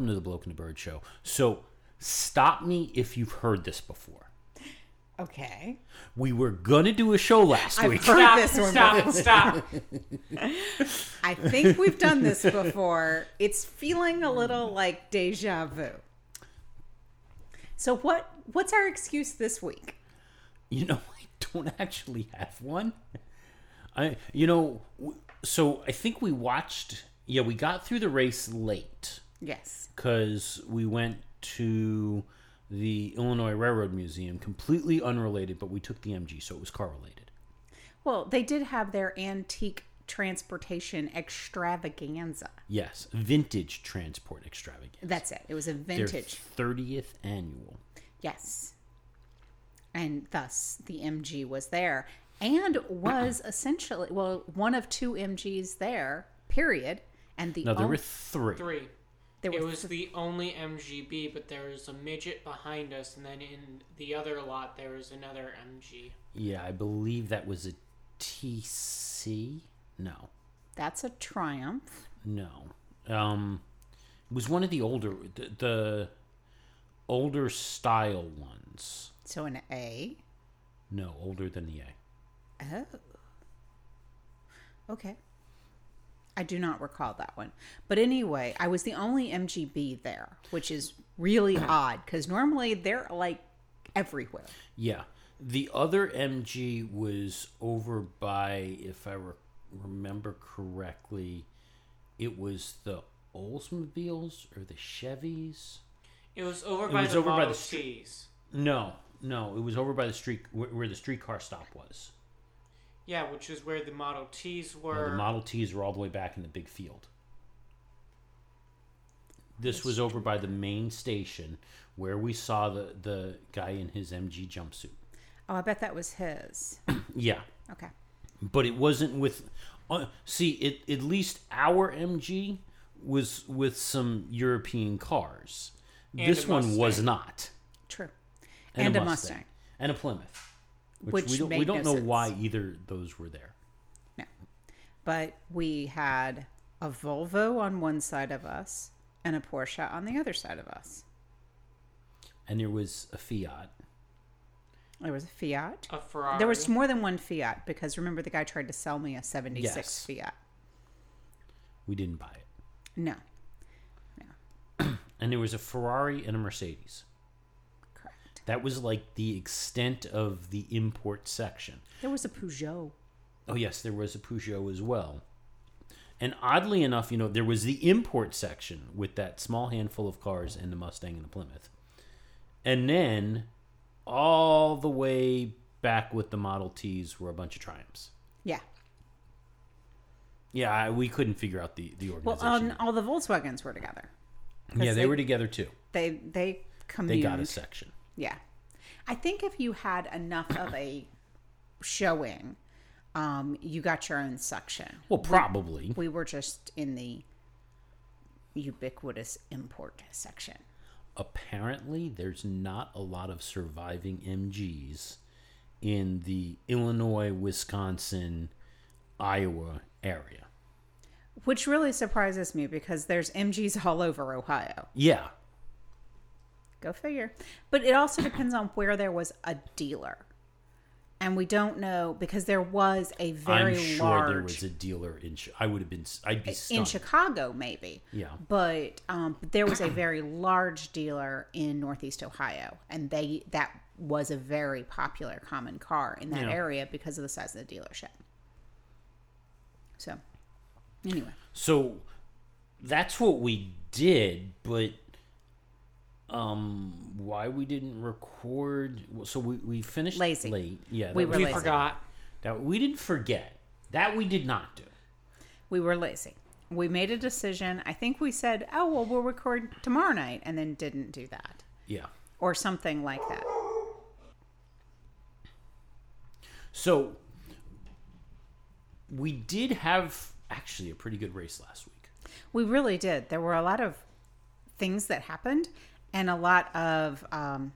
Hello, everyone, and welcome to the Bloke and the Bird Show. So, stop me if you've heard this before. Okay. We were gonna do a show last I've week. heard Stop, this one. stop, stop. I think we've done this before. It's feeling a little like deja vu. So what what's our excuse this week? You know, I don't actually have one. I, you know, so I think we watched. Yeah, we got through the race late Yes. because we went to the Illinois Railroad Museum, completely unrelated, but we took the MG, so it was car related. Well, they did have their antique transportation extravaganza. Yes, vintage transport extravaganza. That's it. It was a Their vintage. thirtieth annual. Yes. And thus the MG was there and was essentially well one of two MGs there, period. And the No, there on- were three. Three. There It were was the only MGB, but there was a midget behind us, and then in the other lot there was another MG. Yeah, I believe that was a TC. No, that's a triumph. no. Um, it was one of the older, the, the older style ones. So an A. No, older than the A. Oh. Okay. I do not recall that one. But anyway, I was the only MGB there, which is really odd because normally they're like everywhere. Yeah, the other MG was over by, if I re- remember correctly, it was the Oldsmobiles or the Chevys. It was over It by was the over by the street. No, no, it was over by the street where, where the streetcar stop was. Yeah, which is where the Model Ts Uh, were. the Model Ts were all the way back in the big field. This was over by the main station where we saw the, the guy in his MG jumpsuit. Oh, I bet that was his. Yeah, Okay. but it wasn't with. Uh, see, it at least our MG was with some European cars. And this one was not, True. And, a Mustang. and a Plymouth, which, Which we don't we don't no know why either those were there. No. But we had a Volvo on one side of us and a Porsche on the other side of us. And there was a Fiat. There was a Fiat. a Ferrari. There was more than one Fiat because remember the guy tried to sell me a 76 Yes. Fiat. We didn't buy it. No. And there was a Ferrari and a Mercedes. That was like the extent of the import section. There was a Peugeot. Oh yes, there was a Peugeot as well. And oddly enough, you know, there was the import section with that small handful of cars and the Mustang and the Plymouth. And then all the way back with the Model Ts were a bunch of Triumphs. Yeah. Yeah, I, we couldn't figure out the the Well, organization. um, all the Volkswagens were together. yeah, they, they- were together too. They they come. They got a section. Yeah. I think if you had enough of a showing, um, you got your own section. Well, probably. We were just in the ubiquitous import section. apparently there's not a lot of surviving MGs in the Illinois, Wisconsin, Iowa area. Which really surprises me because there's MGs all over Ohio. Yeah. Go figure. But it also depends on where there was a dealer. And we don't know because there was a very large I'm sure large there was a dealer in I would have been I'd be in. Chicago, maybe. Yeah. But um, there was a very large dealer in Northeast Ohio, and they that was a very popular common car in that Yeah. area because of the size of the dealership. So, anyway, So that's what we did, but um why we didn't record so we, we finished Lazy. late. Yeah. We were we lazy. forgot. That we didn't forget. That we did not do. we were lazy. We made a decision. I think we said, "Oh well, we'll record tomorrow night," and then didn't do that, Yeah. or something like that. So we did have actually a pretty good race last week. We really did. There were a lot of things that happened and a lot of um,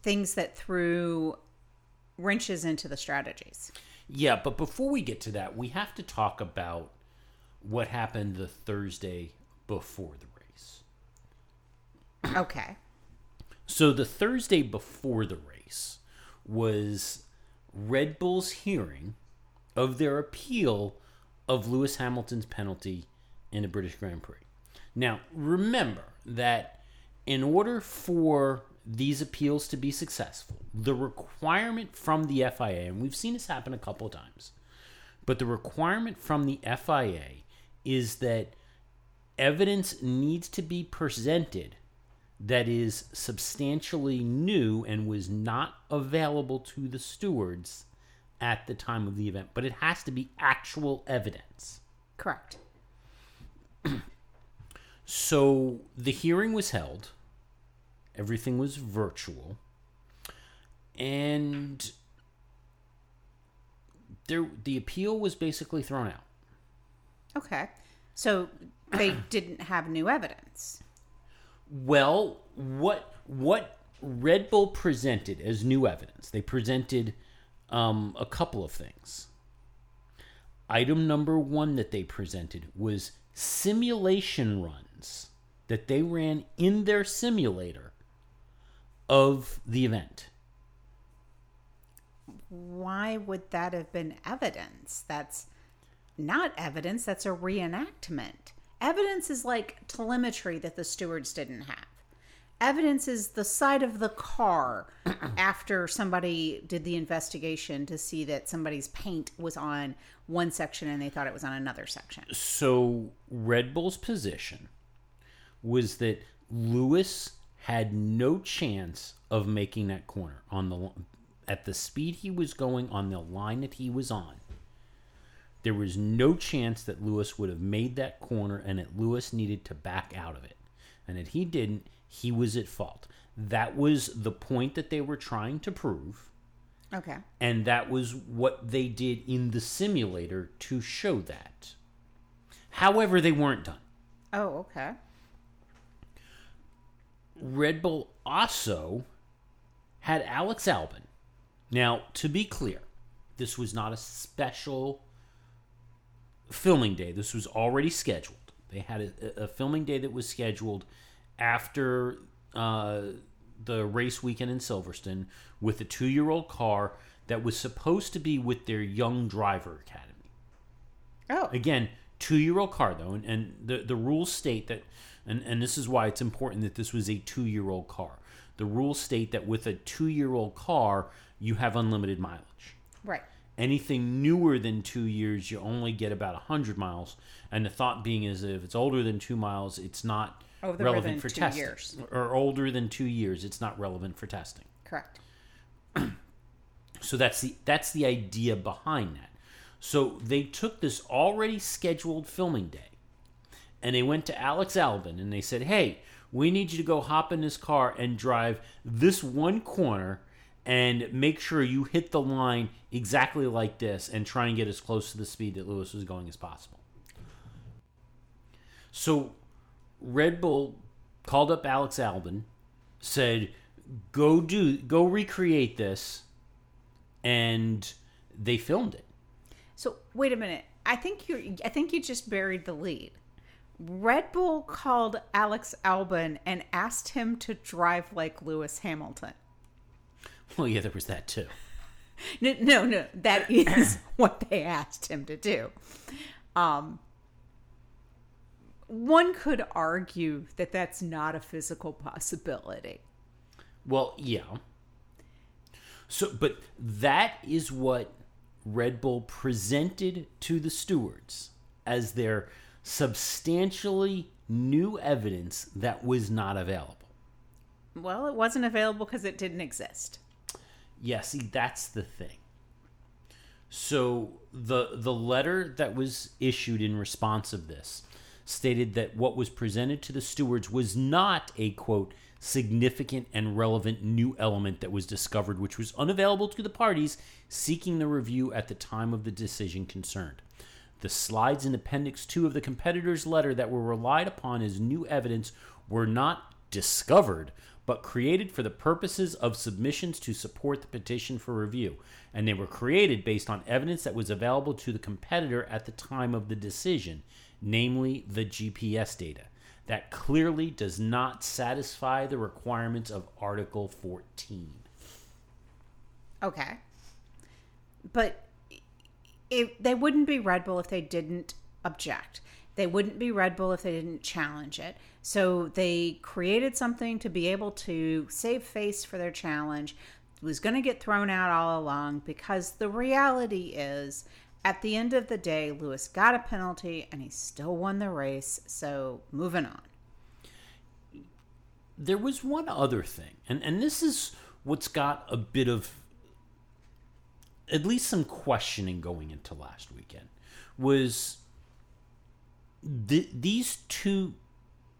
things that threw wrenches into the strategies. Yeah, but before we get to that, we have to talk about what happened the Thursday before the race. Okay. So the Thursday before the race was Red Bull's hearing of their appeal of Lewis Hamilton's penalty in the British Grand Prix. Now, remember that in order for these appeals to be successful, the requirement from the FIA, and we've seen this happen a couple of times, but the requirement from the FIA is that evidence needs to be presented that is substantially new and was not available to the stewards at the time of the event, but it has to be actual evidence. Correct. So the hearing was held, everything was virtual, and there the appeal was basically thrown out. Okay. So they didn't have new evidence. Well, what what Red Bull presented as new evidence? They presented um, a couple of things. Item number one that they presented was simulation runs that they ran in their simulator of the event. Why would that have been evidence? That's not evidence, that's a reenactment. Evidence is like telemetry that the stewards didn't have. Evidence is the side of the car after somebody did the investigation to see that somebody's paint was on one section and they thought it was on another section. So Red Bull's position was that Lewis had no chance of making that corner on the at the speed he was going on the line that he was on. There was no chance that Lewis would have made that corner and that Lewis needed to back out of it. And that he didn't, he was at fault. That was the point that they were trying to prove. Okay. And that was what they did in the simulator to show that. However, they weren't done. Oh, okay. Red Bull also had Alex Albon. Now, to be clear, this was not a special filming day. This was already scheduled. They had a, a filming day that was scheduled after uh, the race weekend in Silverstone with a two year old car that was supposed to be with their young driver academy. Oh. Again, two year old car though, and, and the, the rules state that, and, and this is why it's important that this was a two year old car. The rules state that with a two year old car, you have unlimited mileage. Right. Anything newer than two years, you only get about 100 miles. And the thought being is that if it's older than two miles, it's not relevant for testing. years. Or older than two years, it's not relevant for testing. Correct. So that's the that's the idea behind that. So they took this already scheduled filming day, and they went to Alex Albon and they said, "Hey, we need you to go hop in this car and drive this one corner." And make sure you hit the line exactly like this and try and get as close to the speed that Lewis was going as possible. So Red Bull called up Alex Albon, said, "Go do, go recreate this," and they filmed it. So wait a minute. I think you I think you just buried the lead. Red Bull called Alex Albon and asked him to drive like Lewis Hamilton. Well, yeah, there was that too. No, no, no. That is what they asked him to do. Um, one could argue that that's not a physical possibility. Well, yeah. So, but that is what Red Bull presented to the stewards as their substantially new evidence that was not available. Well, it wasn't available because it didn't exist. Yeah, see, that's the thing. So the the letter that was issued in response of this stated that what was presented to the stewards was not a quote significant and relevant new element that was discovered which was unavailable to the parties seeking the review at the time of the decision concerned. The slides in appendix 2 of the competitor's letter that were relied upon as new evidence were not discovered but created for the purposes of submissions to support the petition for review. And they were created based on evidence that was available to the competitor at the time of the decision, namely the GPS data. That clearly does not satisfy the requirements of Article 14. Okay. But they wouldn't be Red Bull if they didn't object. They wouldn't be Red Bull if they didn't challenge it. So they created something to be able to save face for their challenge. It was going to get thrown out all along because the reality is at the end of the day, Lewis got a penalty and he still won the race. So moving on. There was one other thing, and, and this is what's got a bit of at least some questioning going into last weekend was th- these two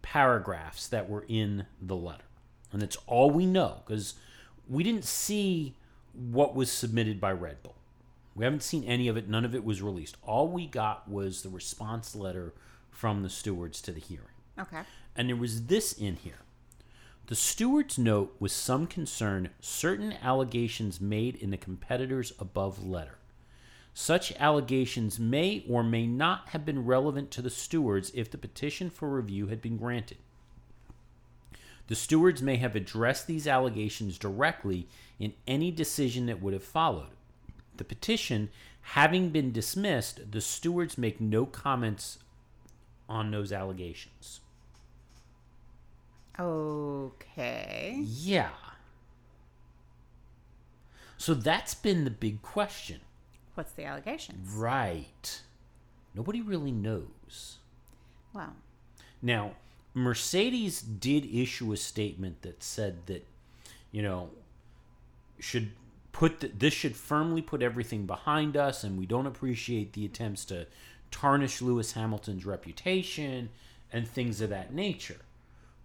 paragraphs that were in the letter. And it's all we know because we didn't see what was submitted by Red Bull. We haven't seen any of it. None of it was released. All we got was the response letter from the stewards to the hearing. Okay. And there was this in here. The steward's note with some concern certain allegations made in the competitor's above letter. Such allegations may or may not have been relevant to the stewards if the petition for review had been granted. The stewards may have addressed these allegations directly in any decision that would have followed. The petition having been dismissed, the stewards make no comments on those allegations. Okay. Yeah. So that's been the big question. What's the allegations? Right. Nobody really knows. Well, Now, Mercedes did issue a statement that said that, you know, should put the, this should firmly put everything behind us, and we don't appreciate the attempts to tarnish Lewis Hamilton's reputation and things of that nature.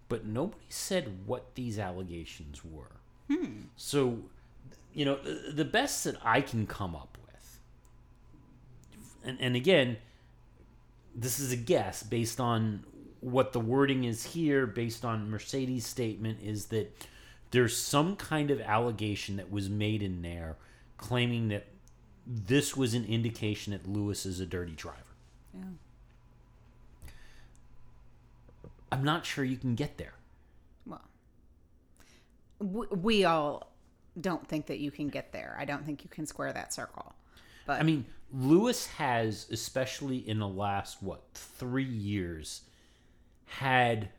But nobody said what these allegations were. Hmm. So, you know, the, the best that I can come up with, and, and again, this is a guess based on what the wording is here, based on Mercedes' statement, is that there's some kind of allegation that was made in there claiming that this was an indication that Lewis is a dirty driver. yeah. I'm not sure you can get there. Well, we, we all don't think that you can get there. I don't think you can square that circle. But I mean, Lewis has, especially in the last, what, three years, had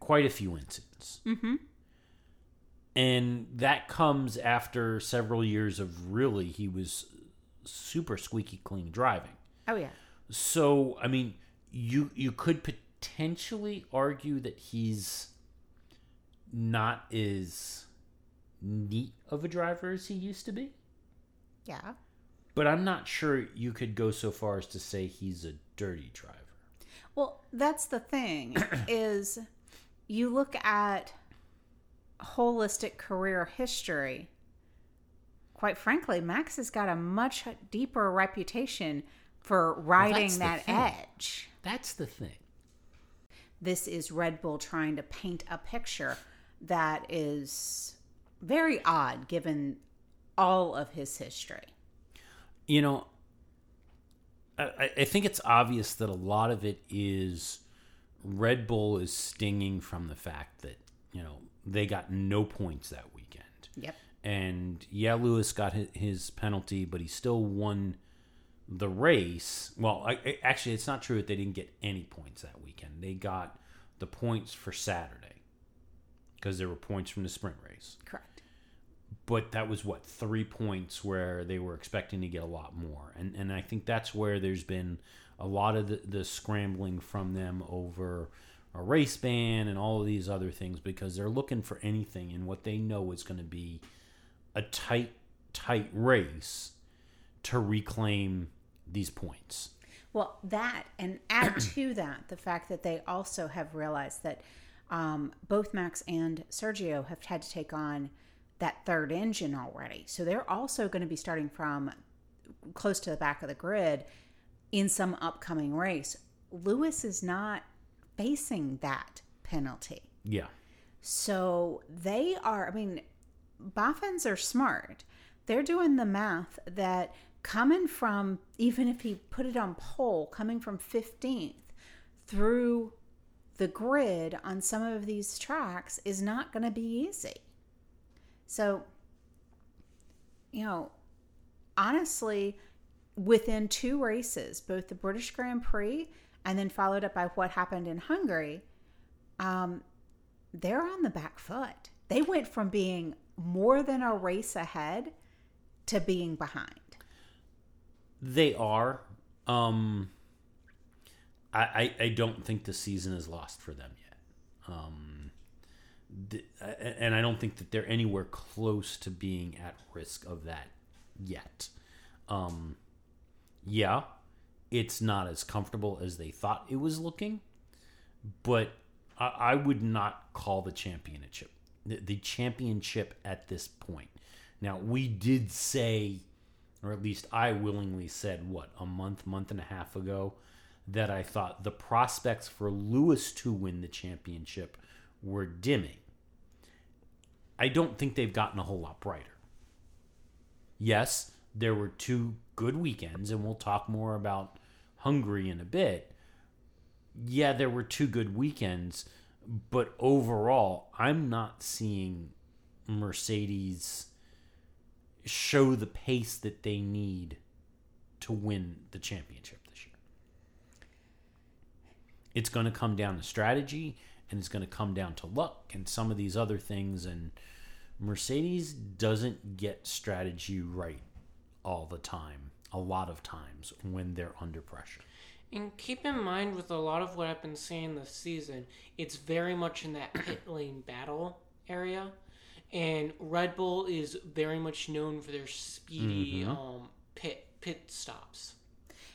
quite a few incidents. Mm-hmm. And that comes after several years of really, he was super squeaky clean driving. oh yeah, So, I mean, you you could potentially argue that he's not as neat of a driver as he used to be. yeah. But I'm not sure you could go so far as to say he's a dirty driver. Well, that's the thing is you look at holistic career history. Quite frankly, Max has got a much deeper reputation for riding the that edge. That's the thing. This is Red Bull trying to paint a picture that is very odd given all of his history. You know, I, I- think it's obvious that a lot of it is Red Bull is stinging from the fact that, you know, they got no points that weekend. Yep. And yeah, Lewis got his penalty, but he still won the race. Well, I, actually, it's not true that they didn't get any points that weekend. They got the points for Saturday because there were points from the sprint race. Correct. But that was what three points where they were expecting to get a lot more, and and I think that's where there's been a lot of the, the scrambling from them over a race ban and all of these other things because they're looking for anything in what they know is going to be a tight tight race to reclaim these points. Well, that and add to that the fact that they also have realized that um, both Max and Sergio have had to take on that third engine already. So they're also going to be starting from close to the back of the grid in some upcoming race. Lewis is not facing that penalty. Yeah. So they are, I mean, Boffins are smart. They're doing the math that coming from, even if he put it on pole, coming from 15th through the grid on some of these tracks is not going to be easy. So, you know, honestly, within two races, both the British Grand Prix and then followed up by what happened in Hungary, um, they're on the back foot. They went from being more than a race ahead to being behind. They are. Um, I, I, I don't think the season is lost for them yet. Um, and I don't think that they're anywhere close to being at risk of that yet. Um, yeah, it's not as comfortable as they thought it was looking, but I, I would not call the championship the, the championship at this point. Now we did say, or at least I willingly said, what a month, month and a half ago, that I thought the prospects for Lewis to win the championship were dimming. I don't think they've gotten a whole lot brighter. Yes, there were two good weekends, and we'll talk more about Hungary in a bit. Yeah, there were two good weekends, but overall, I'm not seeing Mercedes show the pace that they need to win the championship this year. It's going to come down to strategy and it's going to come down to luck and some of these other things and Mercedes doesn't get strategy right all the time, a lot of times when they're under pressure. And keep in mind with a lot of what I've been seeing this season, it's very much in that pit lane battle area. And Red Bull is very much known for their speedy Mm-hmm. um, pit pit stops.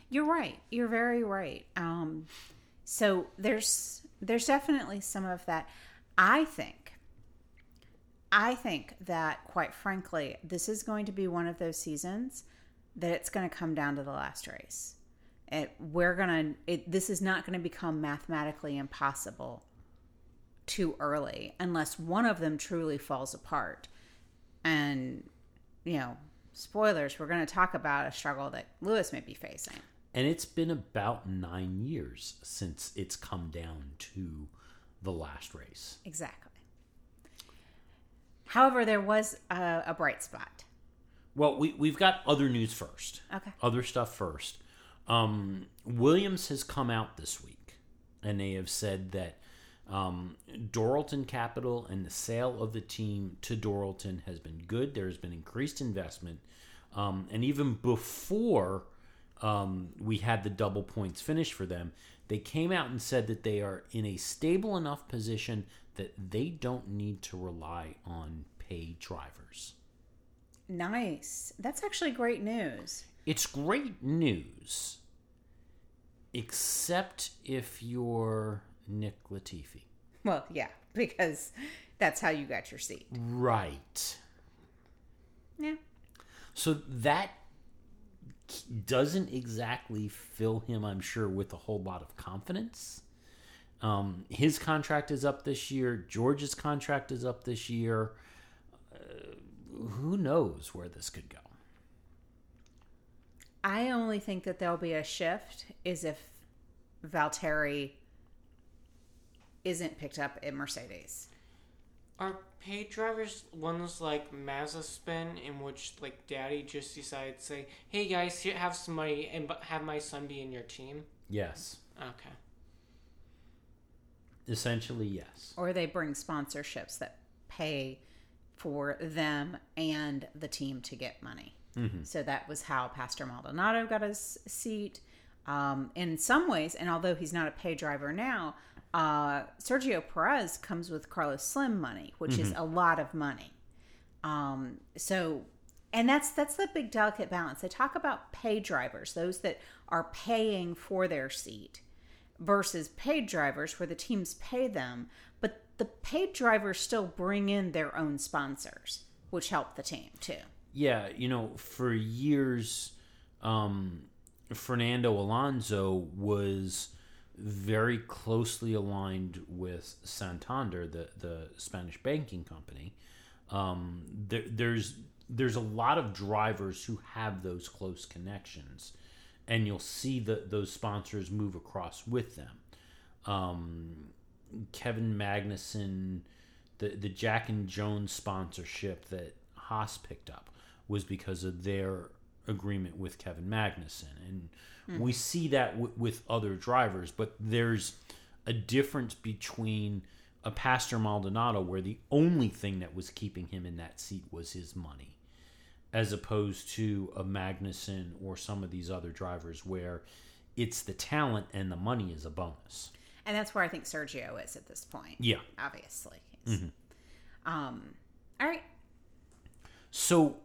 You're right. You're very right. Um, so there's there's definitely some of that. I think. I think that, quite frankly, this is going to be one of those seasons that it's going to come down to the last race. It, we're gonna. It, this is not going to become mathematically impossible too early, unless one of them truly falls apart. And you know, spoilers. We're going to talk about a struggle that Lewis may be facing. And it's been about nine years since it's come down to the last race. Exactly. However, there was a, a bright spot. Well, we, we've got other news first. Okay. Other stuff first. Um, Williams has come out this week, and they have said that um, Dorilton Capital and the sale of the team to Doralton has been good. There has been increased investment. Um, and even before um, we had the double points finish for them, they came out and said that they are in a stable enough position that they don't need to rely on paid drivers. Nice. That's actually great news. It's great news, except if you're Nick Latifi. Well, yeah, because that's how you got your seat. Right. Yeah. So that doesn't exactly fill him, I'm sure, with a whole lot of confidence. Um, his contract is up this year. George's contract is up this year. Uh, who knows where this could go? I only think that there'll be a shift is if Valtteri isn't picked up at Mercedes. Are paid drivers ones like Mazepin, in which like Daddy just decided to say, "Hey guys, here have some money and have my son be in your team"? Yes. Okay. Essentially, yes. Or they bring sponsorships that pay for them and the team to get money. So that was how Pastor Maldonado got his seat. Um, in some ways, and although he's not a pay driver now, uh, Sergio Perez comes with Carlos Slim money, which is a lot of money. Um, so, and that's that's the big delicate balance. They talk about pay drivers, those that are paying for their seat, versus paid drivers where the teams pay them, but the paid drivers still bring in their own sponsors, which help the team too. Yeah, you know, for years, um, Fernando Alonso was very closely aligned with Santander, the the Spanish banking company. Um, there, there's there's a lot of drivers who have those close connections, and you'll see that those sponsors move across with them. Um, Kevin Magnussen, the the Jack and Jones sponsorship that Haas picked up was because of their agreement with Kevin Magnussen, and we see that w- with other drivers. But there's a difference between a Pastor Maldonado, where the only thing that was keeping him in that seat was his money, as opposed to a Magnussen or some of these other drivers, where it's the talent and the money is a bonus. And that's where I think Sergio is at this point. Yeah. Obviously. Um, all right. So,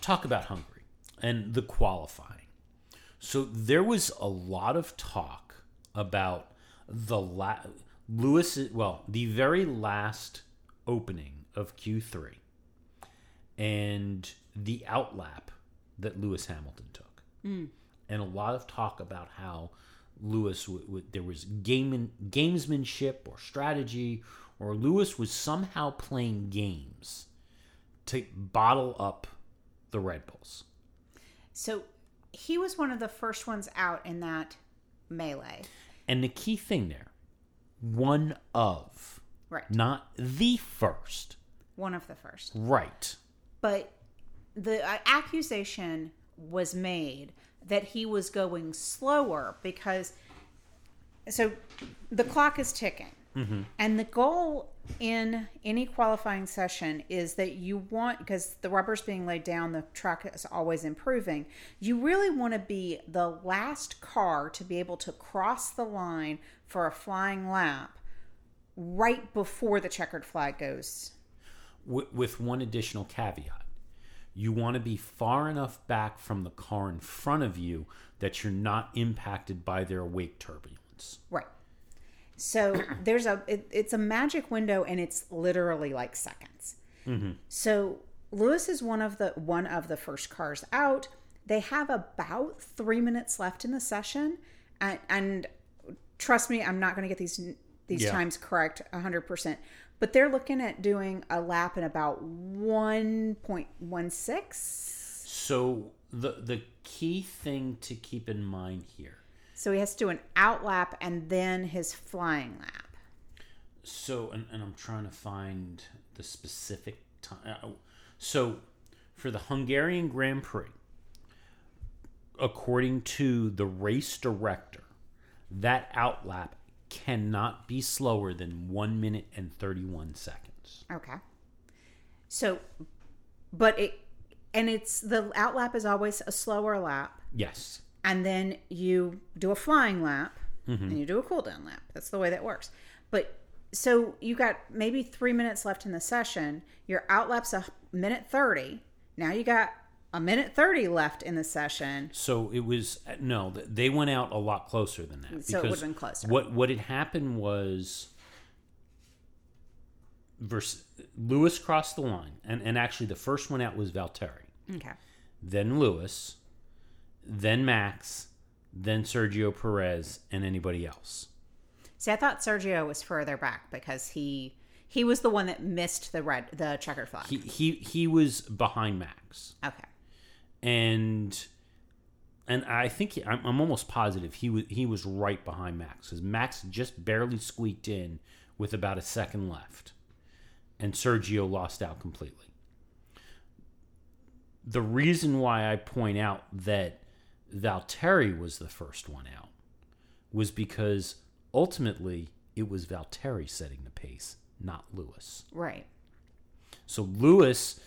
talk about Hungary and the qualifying. So there was a lot of talk about the la- Lewis. Well, the very last opening of Q three, and the outlap that Lewis Hamilton took, hmm. and a lot of talk about how Lewis w- w- there was game gamesmanship or strategy, or Lewis was somehow playing games to bottle up the Red Bulls. So he was one of the first ones out in that melee. And the key thing there, one of, Right. not the first. One of the first. Right. But the uh, accusation was made that he was going slower because so the clock is ticking. Mm-hmm. And the goal in any qualifying session is that you want, because the rubber's being laid down, the track is always improving. You really want to be the last car to be able to cross the line for a flying lap right before the checkered flag goes. With one additional caveat. You want to be far enough back from the car in front of you that you're not impacted by their wake turbulence. Right. So there's a it, it's a magic window and it's literally like seconds. Mm-hmm. So Lewis is one of the one of the first cars out. They have about three minutes left in the session, and, and trust me, I'm not going to get these these Yeah. times correct 100. percent But they're looking at doing a lap in about 1.16. So the the key thing to keep in mind here So he has to do an out lap and then his flying lap. So, and, and I'm trying to find the specific time. Uh, oh, so, for the Hungarian Grand Prix, according to the race director, that outlap cannot be slower than one minute and 31 seconds. Okay. So, but it, and it's the out lap is always a slower lap, Yes. And then you do a flying lap, and mm-hmm. you do a cool down lap. That's the way that works. But so you got maybe three minutes left in the session. Your out lap's a minute 30. Now you got a minute 30 left in the session. So it was no, they went out a lot closer than that. So it because would've been closer. What what had happened was, vers Lewis crossed the line, and and actually the first one out was Valtteri, Okay. then Lewis, then Max, then Sergio Perez, and anybody else. See, I thought Sergio was further back because he he was the one that missed the red the checkered flag. He he he was behind Max. okay. and and I think he, I'm, I'm almost positive he was he was right behind Max because Max just barely squeaked in with about a second left, and Sergio lost out completely. The reason why I point out that Valtteri was the first one out was because ultimately it was Valtteri setting the pace, not Lewis. Right. So Lewis,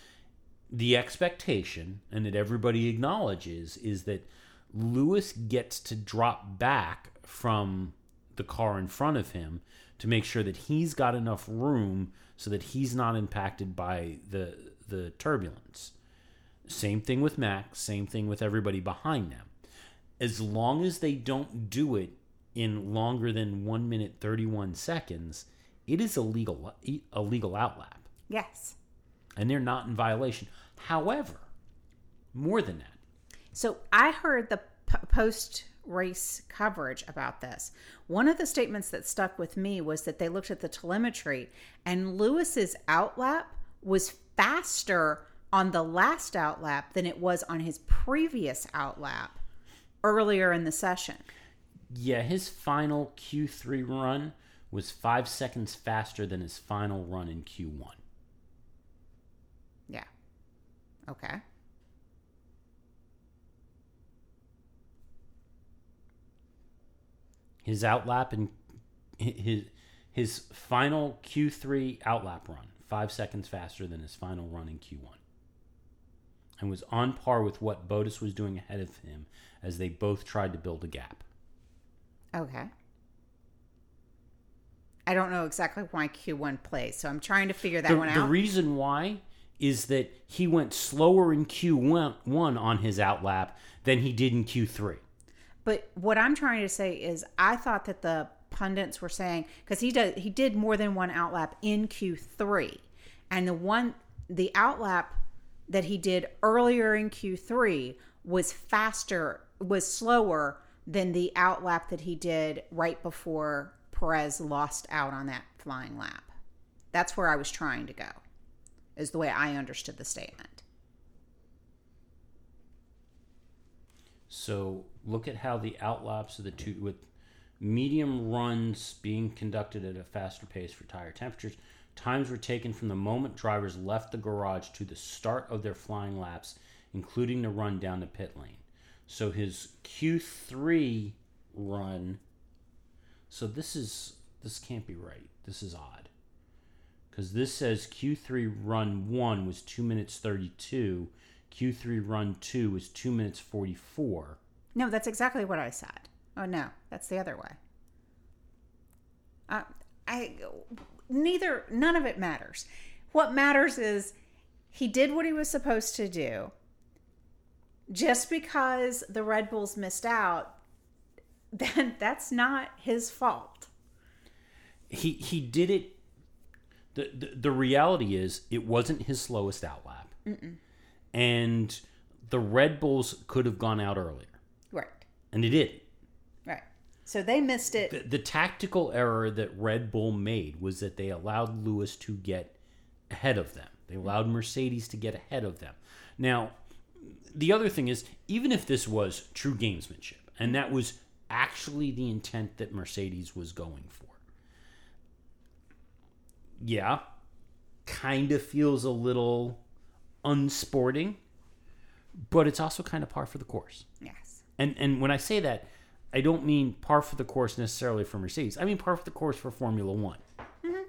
the expectation, and that everybody acknowledges, is that Lewis gets to drop back from the car in front of him to make sure that he's got enough room so that he's not impacted by the the turbulence. Same thing with Max, same thing with everybody behind them. As long as they don't do it in longer than 1 minute 31 seconds, it is a legal a legal outlap Yes. and they're not in violation. However, more than that, So I heard the p- post race coverage about this. One of the statements that stuck with me was that they looked at the telemetry and Lewis's outlap was faster on the last outlap than it was on his previous outlap earlier in the session. Yeah, his final Q3 run was five seconds faster than his final run in Q1. Yeah. Okay. His outlap and his his final Q3 outlap run five seconds faster than his final run in Q1, and was on par with what Bottas was doing ahead of him as they both tried to build a gap. Okay. I don't know exactly why Q1 plays, so I'm trying to figure that the, one out. the reason why is that he went slower in Q1 one on his outlap than he did in Q3. But what I'm trying to say is, I thought that the pundits were saying because he did he did more than one outlap in Q3, and the one the outlap that he did earlier in Q3 was faster was slower than the outlap that he did right before Perez lost out on that flying lap. That's where I was trying to go. Is the way I understood the statement. So look at how the outlaps of the two with medium runs being conducted at a faster pace for tire temperatures. Times were taken from the moment drivers left the garage to the start of their flying laps, including the run down the pit lane. So his Q3 run. So this is this can't be right. This is odd. Cuz this says Q3 run 1 was 2 minutes 32, Q3 run 2 was 2 minutes 44. No, that's exactly what I said. Oh no, that's the other way. Uh, I neither none of it matters. What matters is he did what he was supposed to do. Just because the Red Bulls missed out, then that's not his fault. he he did it. The, the the reality is it wasn't his slowest outlap, and the Red Bulls could have gone out earlier, Right. and they didn't. Right. So they missed it. The, the tactical error that Red Bull made was that they allowed Lewis to get ahead of them. They allowed Mercedes to get ahead of them. Now, the other thing is, even if this was true gamesmanship, and that was actually the intent that Mercedes was going for, yeah, kind of feels a little unsporting, but it's also kind of par for the course. yes. And and when I say that, I don't mean par for the course necessarily for Mercedes. I mean par for the course for Formula One. Mm-hmm.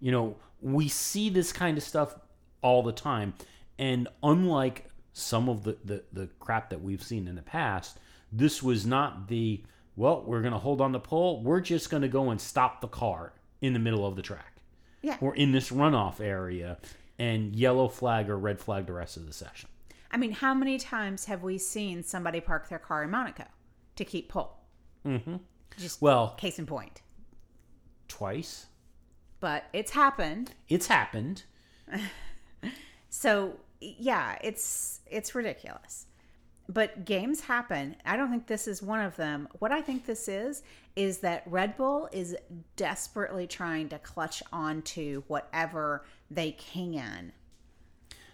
You know, we see this kind of stuff all the time, and unlike some of the, the the crap that we've seen in the past, this was not the well. We're going to hold on the pole. We're just going to go and stop the car in the middle of the track Yeah. or in this runoff area and yellow flag or red flag the rest of the session. I mean, how many times have we seen somebody park their car in Monaco to keep pole? Mm-hmm. Just Well, case in point. twice. But it's happened. It's happened. So yeah, it's it's ridiculous. But games happen. I don't think this is one of them. What I think this is is that Red Bull is desperately trying to clutch onto whatever they can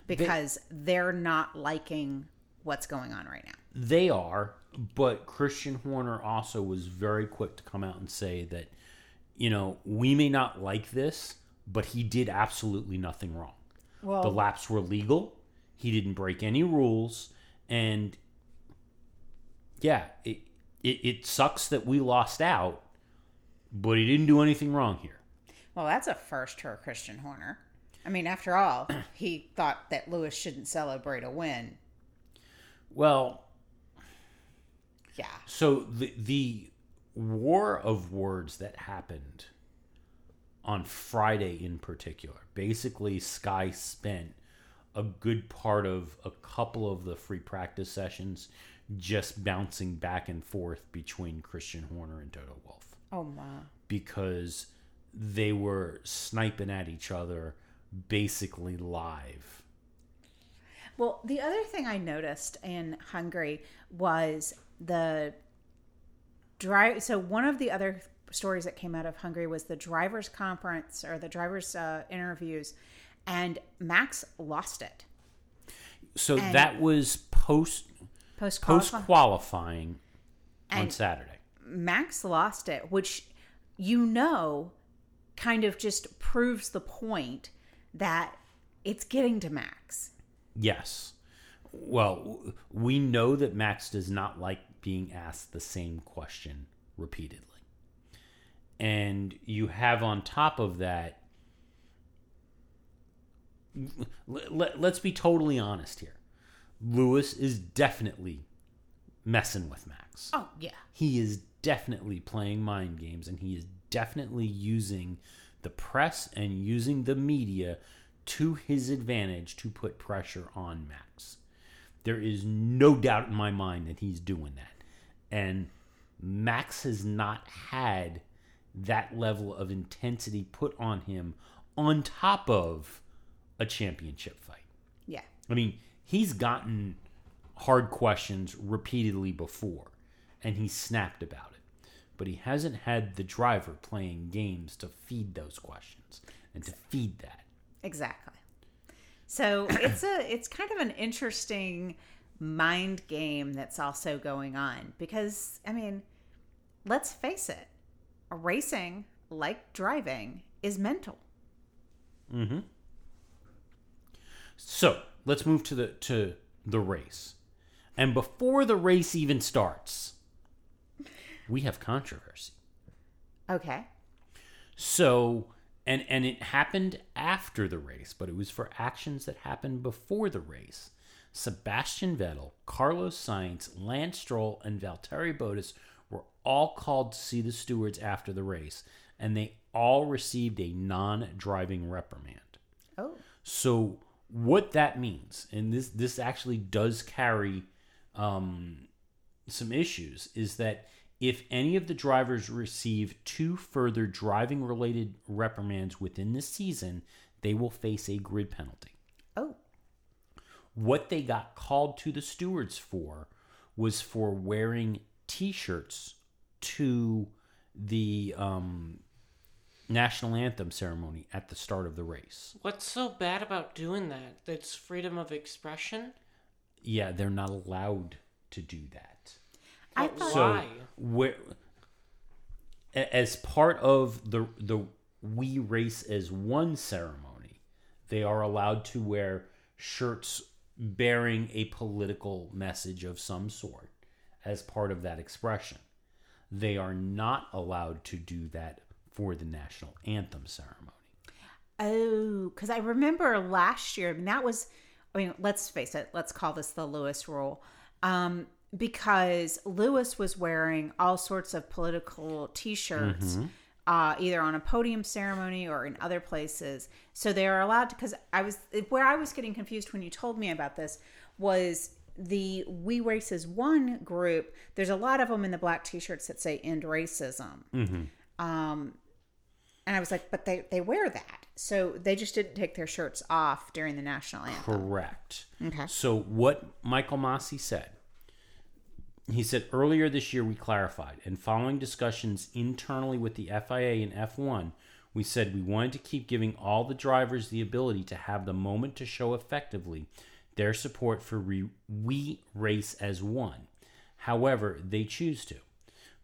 because they're not liking what's going on right now. They are, but Christian Horner also was very quick to come out and say that, you know, we may not like this, but he did absolutely nothing wrong. Well, The laps were legal. He didn't break any rules, and yeah, it, it it sucks that we lost out, but he didn't do anything wrong here. well, that's a first for Christian Horner. I mean, after all, he thought that Lewis shouldn't celebrate a win. Well, Yeah. So the the war of words that happened on Friday in particular, basically Sky spent a good part of a couple of the free practice sessions just bouncing back and forth between Christian Horner and Toto Wolff Oh my. because they were sniping at each other basically live. Well, the other thing I noticed in Hungary was the drive. So one of the other stories that came out of Hungary was the drivers' conference or the drivers' uh, interviews, and Max lost it So And- that was post post qualifying on Saturday. Max lost it, which you know kind of just proves the point that it's getting to Max. Yes. Well, we know that Max does not like being asked the same question repeatedly. And you have on top of that, let, us be totally honest here. Lewis is definitely messing with Max. Oh yeah, He is definitely playing mind games and he is definitely using the press and using the media to his advantage to put pressure on Max. There is no doubt in my mind that he's doing that. And Max has not had that level of intensity put on him on top of a championship fight. yeah. I mean, he's gotten hard questions repeatedly before, and he snapped about it. But he hasn't had the driver playing games to feed those questions and to feed that. Exactly. So it's a it's kind of an interesting mind game that's also going on because I mean, let's face it, racing like driving is mental. Mm-hmm. So let's move to the to the race. And before the race even starts, we have controversy. Okay. So and and it happened after the race, but it was for actions that happened before the race. Sebastian Vettel, Carlos Sainz, Lance Stroll, and Valtteri Bottas were all called to see the stewards after the race, and they all received a non-driving reprimand. Oh. So what that means, and this this actually does carry um, some issues, is that if any of the drivers receive two further driving related reprimands within the season, they will face a grid penalty. Oh. What they got called to the stewards for was for wearing T-shirts to the um, national anthem ceremony at the start of the race. What's so bad about doing that? That's freedom of expression. Yeah, they're not allowed to do that. I thought So why? where as part of the the we race as one ceremony, they are allowed to wear shirts bearing a political message of some sort as part of that expression. They are not allowed to do that for the national anthem ceremony. Oh, because I remember last year, I mean, that was, I mean, let's face it, let's call this the Lewis rule. Um, because Lewis was wearing all sorts of political t shirts, uh, either on a podium ceremony or in other places. So they are allowed to, because I was, where I was getting confused when you told me about this was the We Races One group. There's a lot of them in the black t shirts that say end racism. Um, and I was like, but they, they wear that. So they just didn't take their shirts off during the national anthem. Correct. Okay. So what Michael Masi said, he said earlier this year we clarified, and following discussions internally with the FIA and F1, we said we wanted to keep giving all the drivers the ability to have the moment to show effectively their support for re- we race as one. However, they choose to.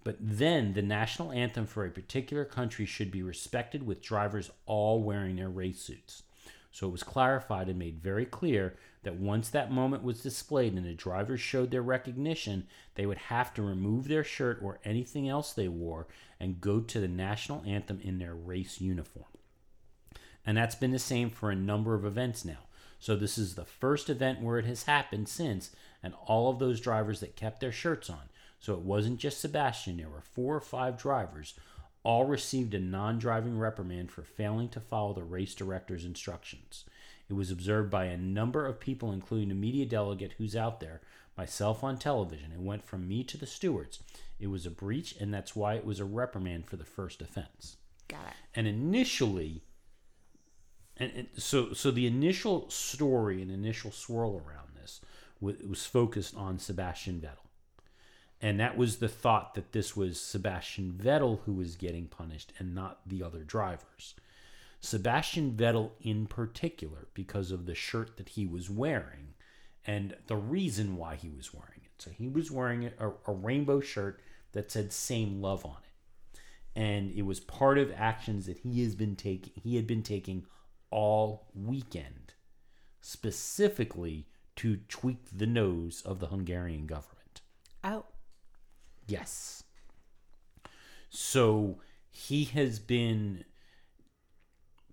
But then the national anthem for a particular country should be respected with drivers all wearing their race suits. So it was clarified and made very clear that once that moment was displayed and the drivers showed their recognition, they would have to remove their shirt or anything else they wore and go to the national anthem in their race uniform. And that's been the same for a number of events now. So this is the first event where it has happened since, and all of those drivers that kept their shirts on. So it wasn't just Sebastian, there were four or five drivers, all received a non driving reprimand for failing to follow the race director's instructions. It was observed by a number of people, including a media delegate who's out there, myself on television. It went from me to the stewards. It was a breach, and that's why it was a reprimand for the first offense. Got it. And initially, and, and so so the initial story and initial swirl around this was, focused on Sebastian Vettel, And that was the thought that this was Sebastian Vettel who was getting punished and not the other drivers. Sebastian Vettel, in particular, because of the shirt that he was wearing and the reason why he was wearing it. So he was wearing a, a rainbow shirt that said "Same Love" on it, and it was part of actions that he has been taking. He had been taking all weekend, specifically to tweak the nose of the Hungarian government. Oh, Yes. So he has been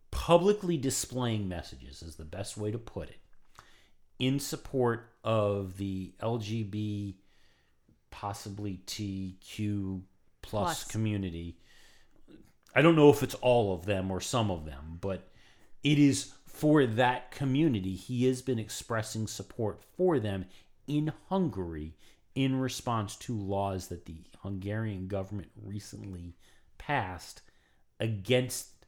publicly displaying messages, is the best way to put it, in support of the LGB, possibly TQ plus Plus. community. I don't know if it's all of them or some of them, but it is for that community. He has been expressing support for them in Hungary in response to laws that the Hungarian government recently passed against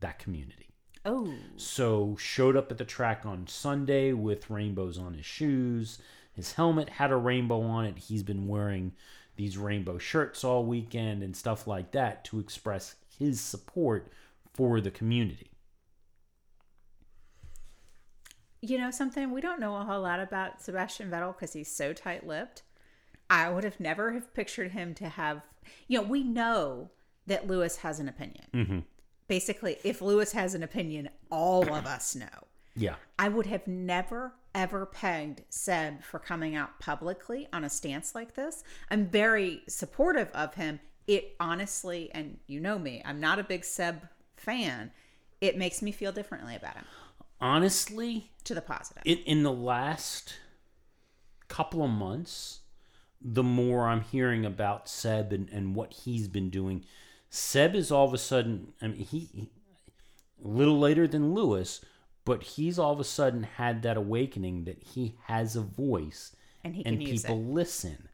that community. oh, So showed up at the track on Sunday with rainbows on his shoes. His helmet had a rainbow on it. He's been wearing these rainbow shirts all weekend and stuff like that to express his support for the community. You know something? We don't know a whole lot about Sebastian Vettel because he's so tight-lipped. I would have never have pictured him to have. You know, we know that Lewis has an opinion. Mm-hmm. Basically, if Lewis has an opinion, all of us know. Yeah. I would have never ever pegged Seb for coming out publicly on a stance like this. I'm very supportive of him. It honestly, and you know me, I'm not a big Seb fan. It makes me feel differently about him Honestly, to the positive. in, in the last couple of months, the more I'm hearing about Seb and, and what he's been doing, Seb is all of a sudden, I mean, he, he a little later than Lewis, but he's all of a sudden had that awakening that he has a voice And and people listen.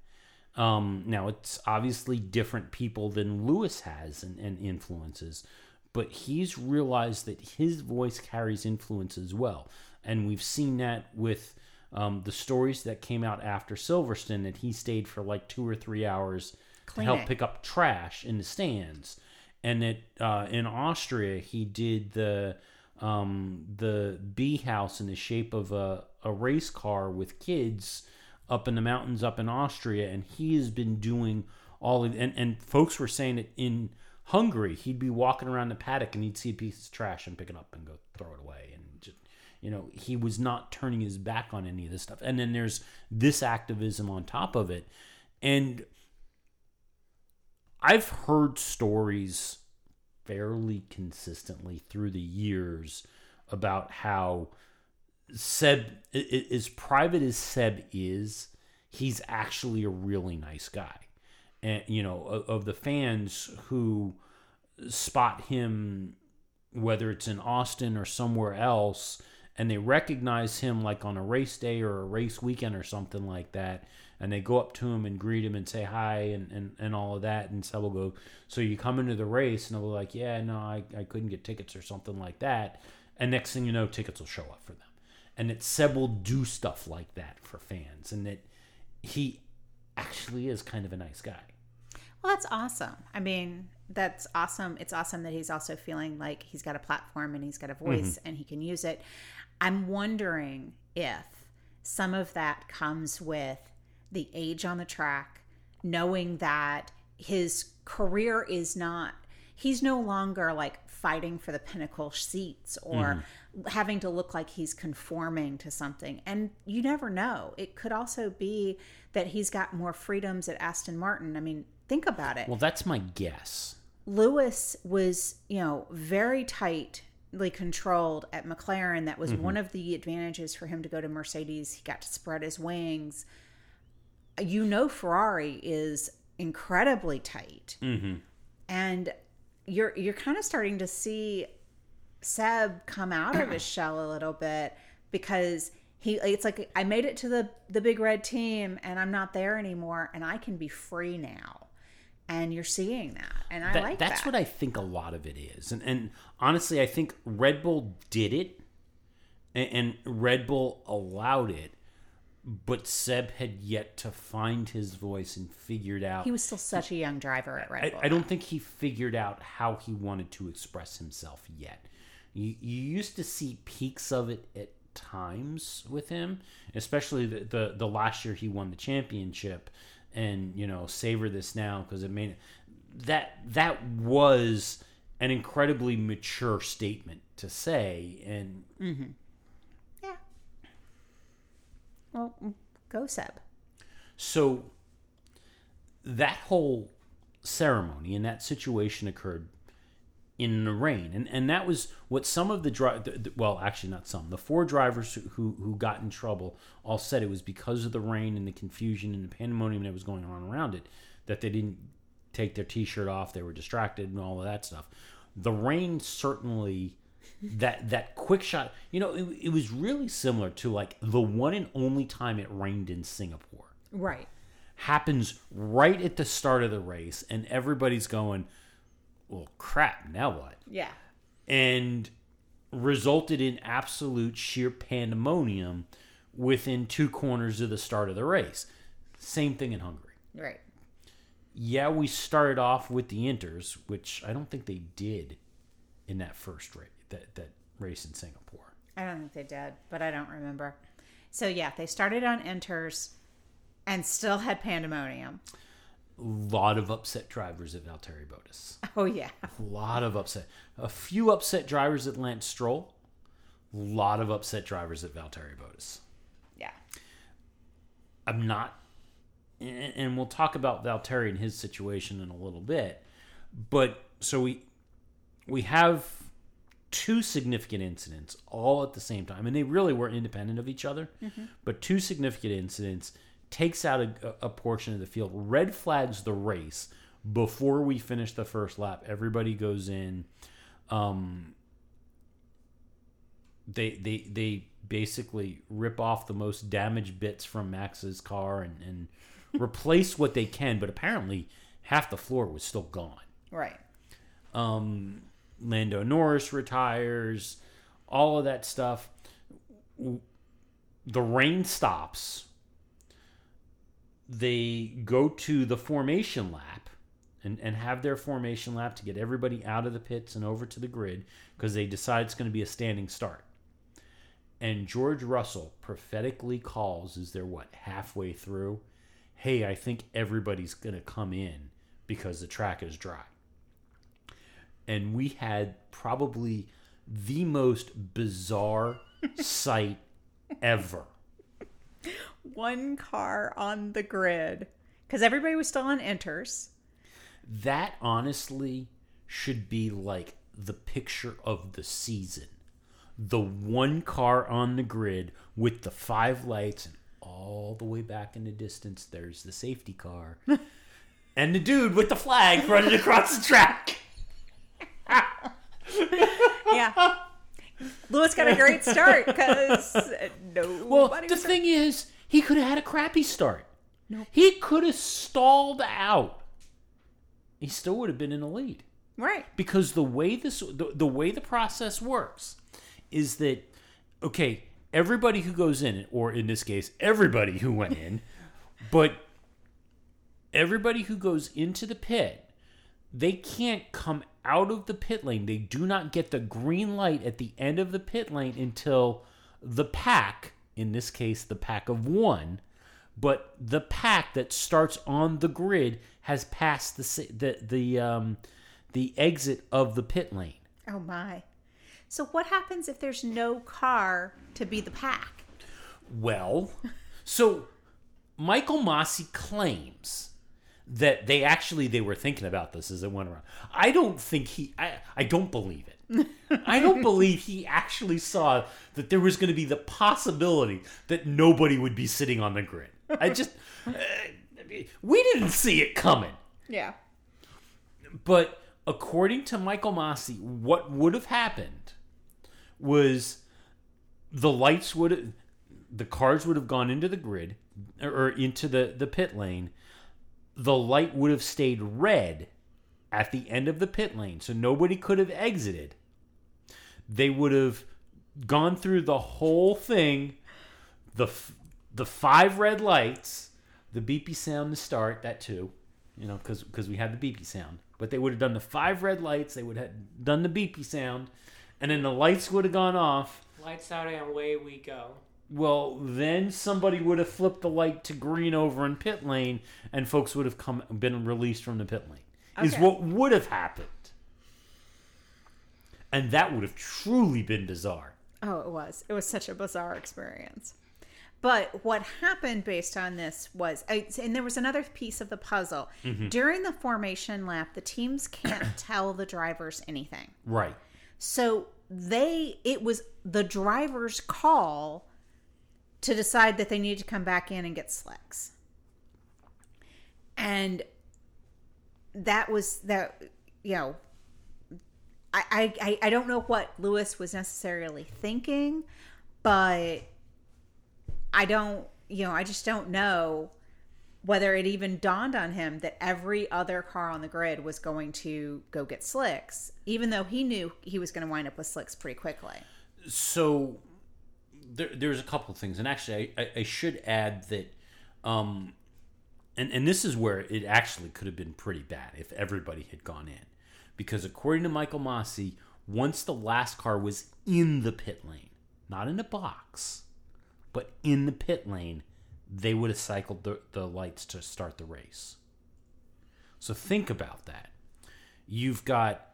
Um, now it's obviously different people than Lewis has and, and influences, but he's realized that his voice carries influence as well, and we've seen that with um, the stories that came out after Silverstone that he stayed for like two or three hours to help Cleaning. pick up trash in the stands, and that uh, in Austria he did the um, the bee house in the shape of a, a race car with kids up in the mountains up in Austria, and he has been doing all of and, and folks were saying that in Hungary he'd be walking around the paddock and he'd see a piece of trash and pick it up and go throw it away and just you know he was not turning his back on any of this stuff and then there's this activism on top of it and I've heard stories fairly consistently through the years about how Seb, as private as Seb is, he's actually a really nice guy. And, you know, of, of the fans who spot him, whether it's in Austin or somewhere else, and they recognize him like on a race day or a race weekend or something like that, and they go up to him and greet him and say hi and, and, and all of that, and Seb will go, So you come into the race? And they'll be like, Yeah, no, I, I couldn't get tickets or something like that. And next thing you know, tickets will show up for them. And that Seb will do stuff like that for fans, and that he actually is kind of a nice guy. Well, that's awesome. I mean, that's awesome. It's awesome that he's also feeling like he's got a platform and he's got a mm-hmm. voice and he can use it. I'm wondering if some of that comes with the age on the track, knowing that his career is not, he's no longer like fighting for the pinnacle seats or mm-hmm. having to look like he's conforming to something. And you never know. It could also be that he's got more freedoms at Aston Martin. I mean, think about it. Well, that's my guess. Lewis was, you know, very tightly controlled at McLaren. That was mm-hmm. one of the advantages for him to go to Mercedes. He got to spread his wings. You know, Ferrari is incredibly tight, mm-hmm. and you're you're kind of starting to see Seb come out of his shell a little bit because he it's like I made it to the the big red team and I'm not there anymore and I can be free now. And you're seeing that. And I like That- like that's that. what I think a lot of it is. And, and honestly, I think Red Bull did it and, and Red Bull allowed it. but Seb had yet to find his voice and figured out. He was still such a young driver at Red I, Bull. I don't think he figured out how he wanted to express himself yet. You, you used to see peaks of it at times with him, especially the, the, the last year he won the championship, and you know savor this now because it made that that was an incredibly mature statement to say, and Yeah. Well, mm, go Seb. So that whole ceremony and that situation occurred in the rain, and and that was what some of the dri- well, actually not some, the four drivers who, who who got in trouble all said it was because of the rain and the confusion and the pandemonium that was going on around it that they didn't take their t-shirt off, they were distracted and all of that stuff. The rain certainly that that quick shot, you know, it, it was really similar to like the one and only time it rained in Singapore Right. happens right at the start of the race, and everybody's going, "Well, crap! Now what?" Yeah. And resulted in absolute sheer pandemonium within two corners of the start of the race. Same thing in Hungary. Right. Yeah, we started off with the Inters, which I don't think they did in that first race, that that race in Singapore. I don't think they did, but I don't remember. So yeah, they started on Inters and still had pandemonium. A lot of upset drivers at Valtteri Bottas. Oh yeah. A lot of upset. A few upset drivers at Lance Stroll. A lot of upset drivers at Valtteri Bottas. Yeah. I'm not, and and we'll talk about Valtteri and his situation in a little bit. But so we we have two significant incidents all at the same time, and they really were independent of each other. Mm-hmm. But two significant incidents takes out a, a portion of the field, red flags the race before we finish the first lap. Everybody goes in. Um, they they they basically rip off the most damaged bits from Max's car and, and replace what they can, but apparently half the floor was still gone. Right. Um, Lando Norris retires, all of that stuff. The rain stops. They go to the formation lap and, and have their formation lap to get everybody out of the pits and over to the grid because they decide it's going to be a standing start. And George Russell prophetically calls, as they're what, halfway through? Hey, I think everybody's going to come in because the track is dry and we had probably the most bizarre sight ever. One car on the grid because everybody was still on Inters. That honestly should be like the picture of the season. The one car on the grid with the five lights, and all the way back in the distance, there's the safety car. and the dude with the flag running across the track. Yeah. Lewis got a great start because nobody Well, the thing is, he could have had a crappy start. He could have stalled out. He still would have been in the lead right. because the way this the, the way the process works is that okay, everybody who goes in, or in this case, everybody who went in, but everybody who goes into the pit, they can't come out of the pit lane. They do not get the green light at the end of the pit lane until the pack, in this case, the pack of one, but the pack that starts on the grid has passed the the the um, the exit of the pit lane. Oh my. So what happens if there's no car to be the pack? Well, so Michael Masi claims that they actually they were thinking about this as it went around. I don't think he I, I don't believe it. I don't believe he actually saw that there was going to be the possibility that nobody would be sitting on the grid. I just uh, we didn't see it coming. Yeah. But according to Michael Masi, what would have happened was the lights would have, the cars would have gone into the grid or into the, the pit lane. The light would have stayed red at the end of the pit lane, so nobody could have exited. They would have gone through the whole thing. The f- the five red lights, the beepy sound to start that too, you know, because because we had the beepy sound. But they would have done the five red lights. They would have done the beepy sound, and then the lights would have gone off. Lights out and away we go. Well, then somebody would have flipped the light to green over in pit lane, and folks would have come been released from the pit lane. Is what would have happened, and that would have truly been bizarre. Oh, it was. It was such a bizarre experience. But what happened based on this was, and there was another piece of the puzzle. Mm-hmm. During the formation lap, the teams can't tell the drivers anything. Right. So they, it was the driver's call to decide that they needed to come back in and get slicks. And that was that, you know, I, I, I- don't know what Lewis was necessarily thinking, but I don't, you know, I just don't know whether it even dawned on him that every other car on the grid was going to go get slicks, even though he knew he was going to wind up with slicks pretty quickly. so there, there's a couple of things, and actually, I, I should add that, um, and and this is where it actually could have been pretty bad if everybody had gone in, because according to Michael Masi, once the last car was in the pit lane, not in the box, but in the pit lane, they would have cycled the, the lights to start the race. So think about that. You've got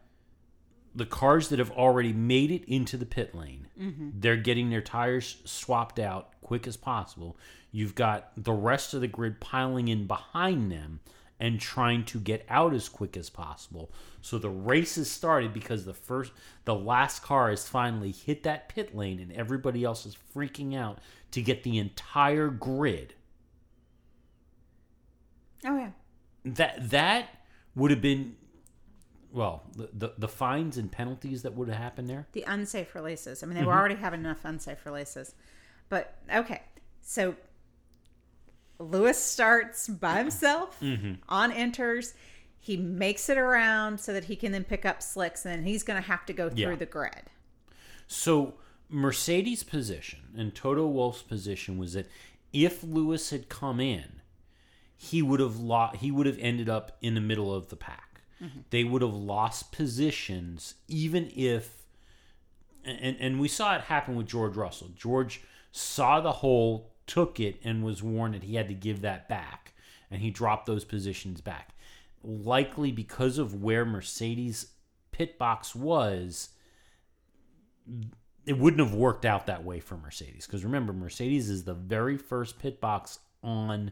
the cars that have already made it into the pit lane. Mm-hmm. They're getting their tires swapped out quick as possible. You've got the rest of the grid piling in behind them and trying to get out as quick as possible. So the race has started because the first the last car has finally hit that pit lane and everybody else is freaking out to get the entire grid. Oh yeah, That that would have been well, the, the the fines and penalties that would have happened there. the unsafe releases. I mean, they mm-hmm. were already having enough unsafe releases, but okay. So Lewis starts by himself mm-hmm. on Inters. He makes it around so that he can then pick up slicks, and then he's going to have to go through Yeah. the grid. So Mercedes' position and Toto Wolff's position was that if Lewis had come in, he would have lo- he would have ended up in the middle of the pack. Mm-hmm. They would have lost positions even if and and we saw it happen with George Russell. George saw the hole, took it and was warned that he had to give that back and he dropped those positions back. Likely because of where Mercedes pit box was, it wouldn't have worked out that way for Mercedes because remember Mercedes is the very first pit box on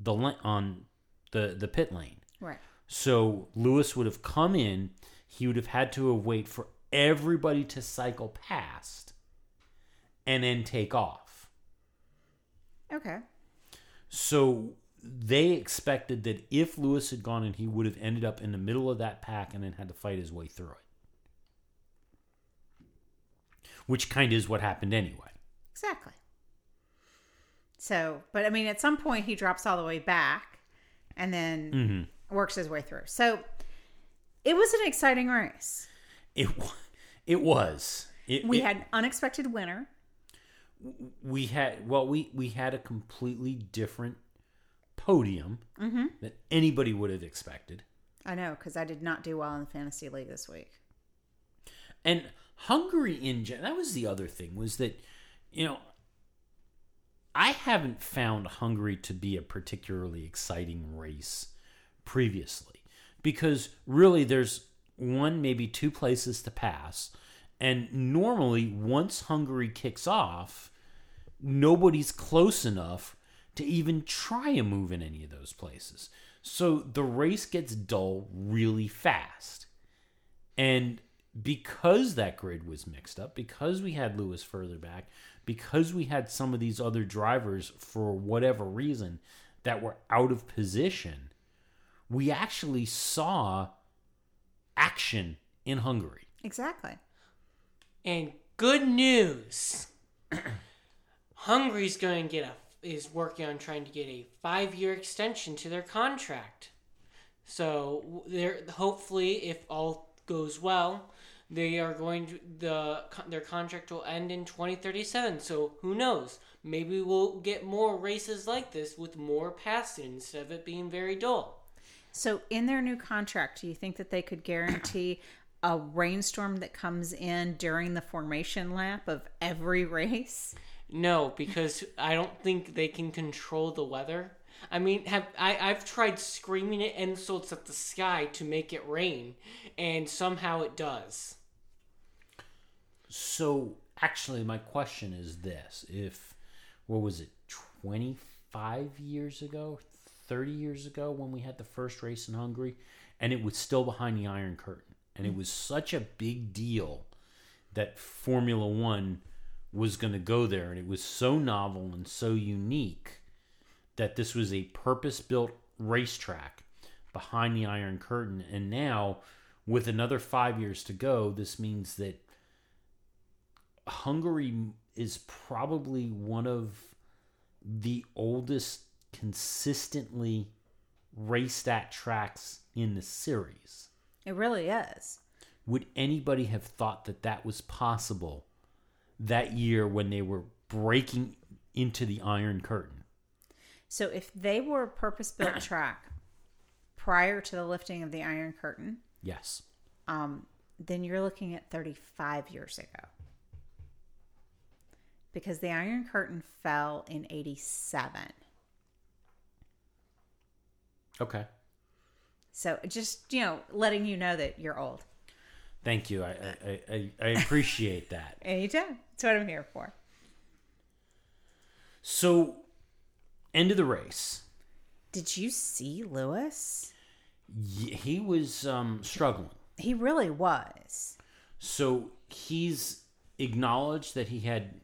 the on the the pit lane. Right. So Lewis would have come in, he would have had to have wait for everybody to cycle past and then take off. Okay. So they expected that if Lewis had gone in, he would have ended up in the middle of that pack and then had to fight his way through it. Which kind of is what happened anyway. Exactly. So, but I mean, at some point he drops all the way back, and then mm-hmm. works his way through. So, it was an exciting race. It it was. It, We it- had an unexpected winner. We had well we we had a completely different podium mm-hmm. than anybody would have expected. I know because I did not do well in the fantasy league this week. And Hungary in gen- that was the other thing was that you know I haven't found Hungary to be a particularly exciting race previously because really there's one maybe two places to pass and normally once Hungary kicks off nobody's close enough to even try a move in any of those places. So the race gets dull really fast. And because that grid was mixed up, because we had Lewis further back, because we had some of these other drivers for whatever reason that were out of position, we actually saw action in Hungary. Exactly. And good news. Hungary's going to get a is working on trying to get a five year extension to their contract. So they're hopefully, if all goes well, They are going to the their contract will end in 2037. So who knows? Maybe we'll get more races like this with more passing instead of it being very dull. So, in their new contract, do you think that they could guarantee a rainstorm that comes in during the formation lap of every race? No, because I don't think they can control the weather. I mean, have I? I've tried screaming at insults at the sky to make it rain, and somehow it does. So, actually, my question is this: If what was it, twenty five years ago, 30 years ago when we had the first race in Hungary, and it was still behind the Iron Curtain. And it was such a big deal that Formula One was going to go there. And it was so novel and so unique that this was a purpose built racetrack behind the Iron Curtain. And now, with another five years to go, this means that Hungary is probably one of the oldest consistently raced at tracks in the series. It really is. Would anybody have thought that that was possible that year when they were breaking into the Iron Curtain? So, if they were a purpose built track prior to the lifting of the Iron Curtain, Yes. um, then you're looking at 35 years ago. Because the Iron Curtain fell in 87. Okay. So just, you know, letting you know that you're old. Thank you. I I, I, I appreciate that. Anytime. That's what I'm here for. So, end of the race. Did you see Lewis? He was um, struggling. He really was. So he's acknowledged that he had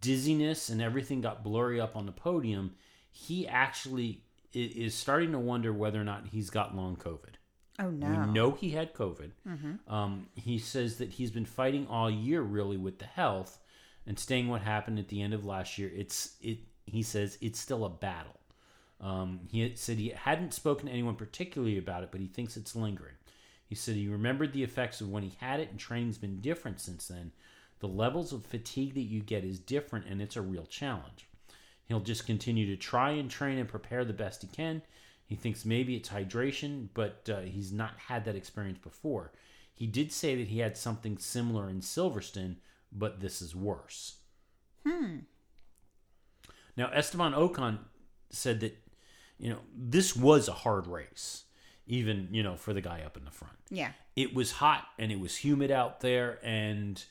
dizziness and everything got blurry up on the podium. He actually is starting to wonder whether or not he's got long COVID. Oh no. We know he had COVID. Um, he says that he's been fighting all year, really, with the health and staying what happened at the end of last year. It's it. He says it's still a battle. Um, he said he hadn't spoken to anyone particularly about it, but he thinks it's lingering. He said he remembered the effects of when he had it, and training's been different since then. The levels of fatigue that you get is different, and it's a real challenge. He'll just continue to try and train and prepare the best he can. He thinks maybe it's hydration, but uh, he's not had that experience before. He did say that he had something similar in Silverstone, but this is worse. Hmm. Now, Esteban Ocon said that, you know, this was a hard race, even, you know, for the guy up in the front Yeah. it was hot and it was humid out there and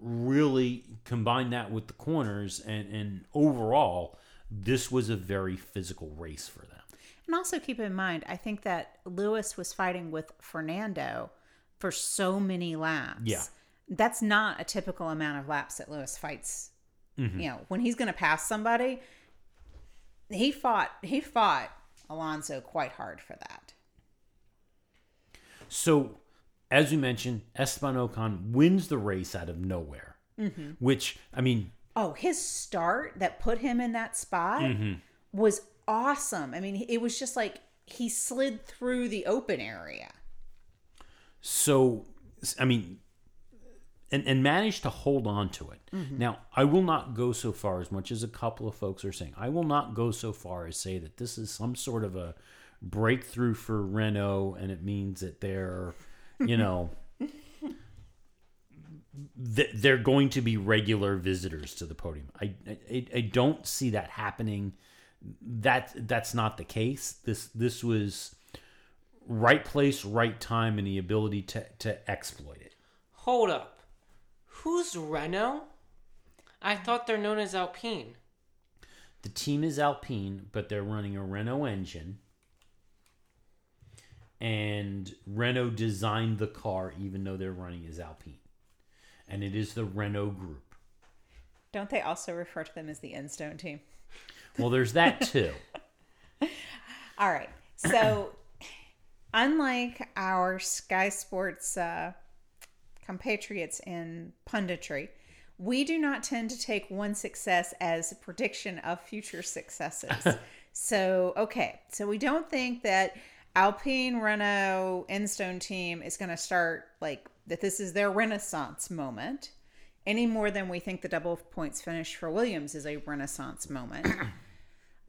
really combine that with the corners and, and overall this was a very physical race for them And also keep in mind, I think that Lewis was fighting with Fernando for so many laps. Yeah. That's not a typical amount of laps that Lewis fights. Mm-hmm. You know, when he's going to pass somebody, he fought he fought Alonso quite hard for that. so as we mentioned esteban ocon wins the race out of nowhere mm-hmm. which i mean Oh, his start that put him in that spot mm-hmm. was awesome. I mean, it was just like he slid through the open area. so i mean and, and managed to hold on to it mm-hmm. now i will not go so far as much as a couple of folks are saying i will not go so far as say that this is some sort of a breakthrough for renault and it means that they're you know th- they're going to be regular visitors to the podium I, I i don't see that happening that that's not the case this this was right place right time and the ability to to exploit it Hold up. Who's Renault? I thought they're known as Alpine. The team is Alpine, but they're running a Renault engine. And Renault designed the car, even though they're running as Alpine. And it is the Renault group. Don't they also refer to them as the Enstone team? Well, there's that too. All right. So, unlike our Sky Sports uh, compatriots in punditry, we do not tend to take one success as a prediction of future successes. so, okay. So, we don't think that Alpine Renault Enstone team is going to start like that this is their renaissance moment, any more than we think the double points finish for Williams is a renaissance moment.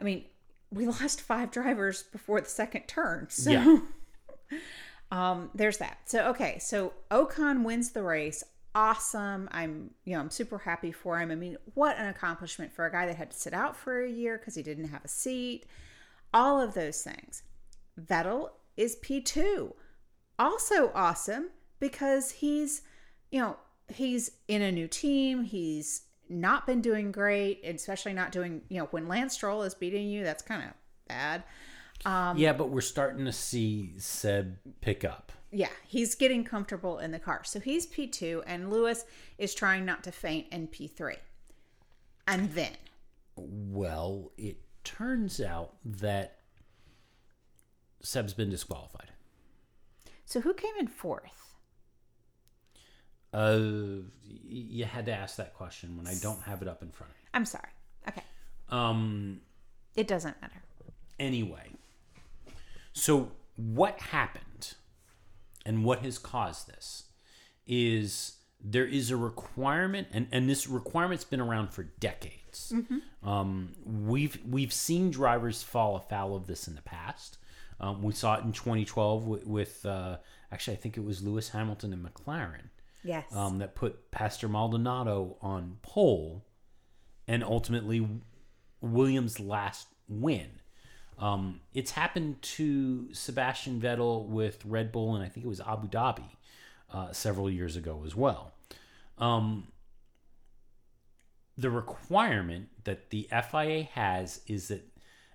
I mean, we lost five drivers before the second turn. So Yeah. um, there's that. So okay, so Ocon wins the race. Awesome. I'm you know, I'm super happy for him. I mean, what an accomplishment for a guy that had to sit out for a year because he didn't have a seat. All of those things. Vettel is P2. Also awesome because he's, you know, he's in a new team. He's not been doing great, especially not doing, you know, when Lance Stroll is beating you, that's kind of bad. Um, yeah, but we're starting to see Seb pick up. yeah, he's getting comfortable in the car. So he's P2, and Lewis is trying not to faint in P3. And then, Well, it turns out that Seb's been disqualified. so who came in fourth? Uh, you had to ask that question when I don't have it up in front of I'm sorry. Okay. Um, It doesn't matter. anyway, so what happened and what has caused this is there is a requirement, and, and this requirement's been around for decades. Um, we've we've seen drivers fall afoul of this in the past. Um, we saw it in 2012 with, with uh, actually I think it was Lewis Hamilton and McLaren Yes. um, that put Pastor Maldonado on pole and ultimately Williams' last win. Um, it's happened to Sebastian Vettel with Red Bull, and I think it was Abu Dhabi uh, several years ago as well. Um, the requirement that the FIA has is that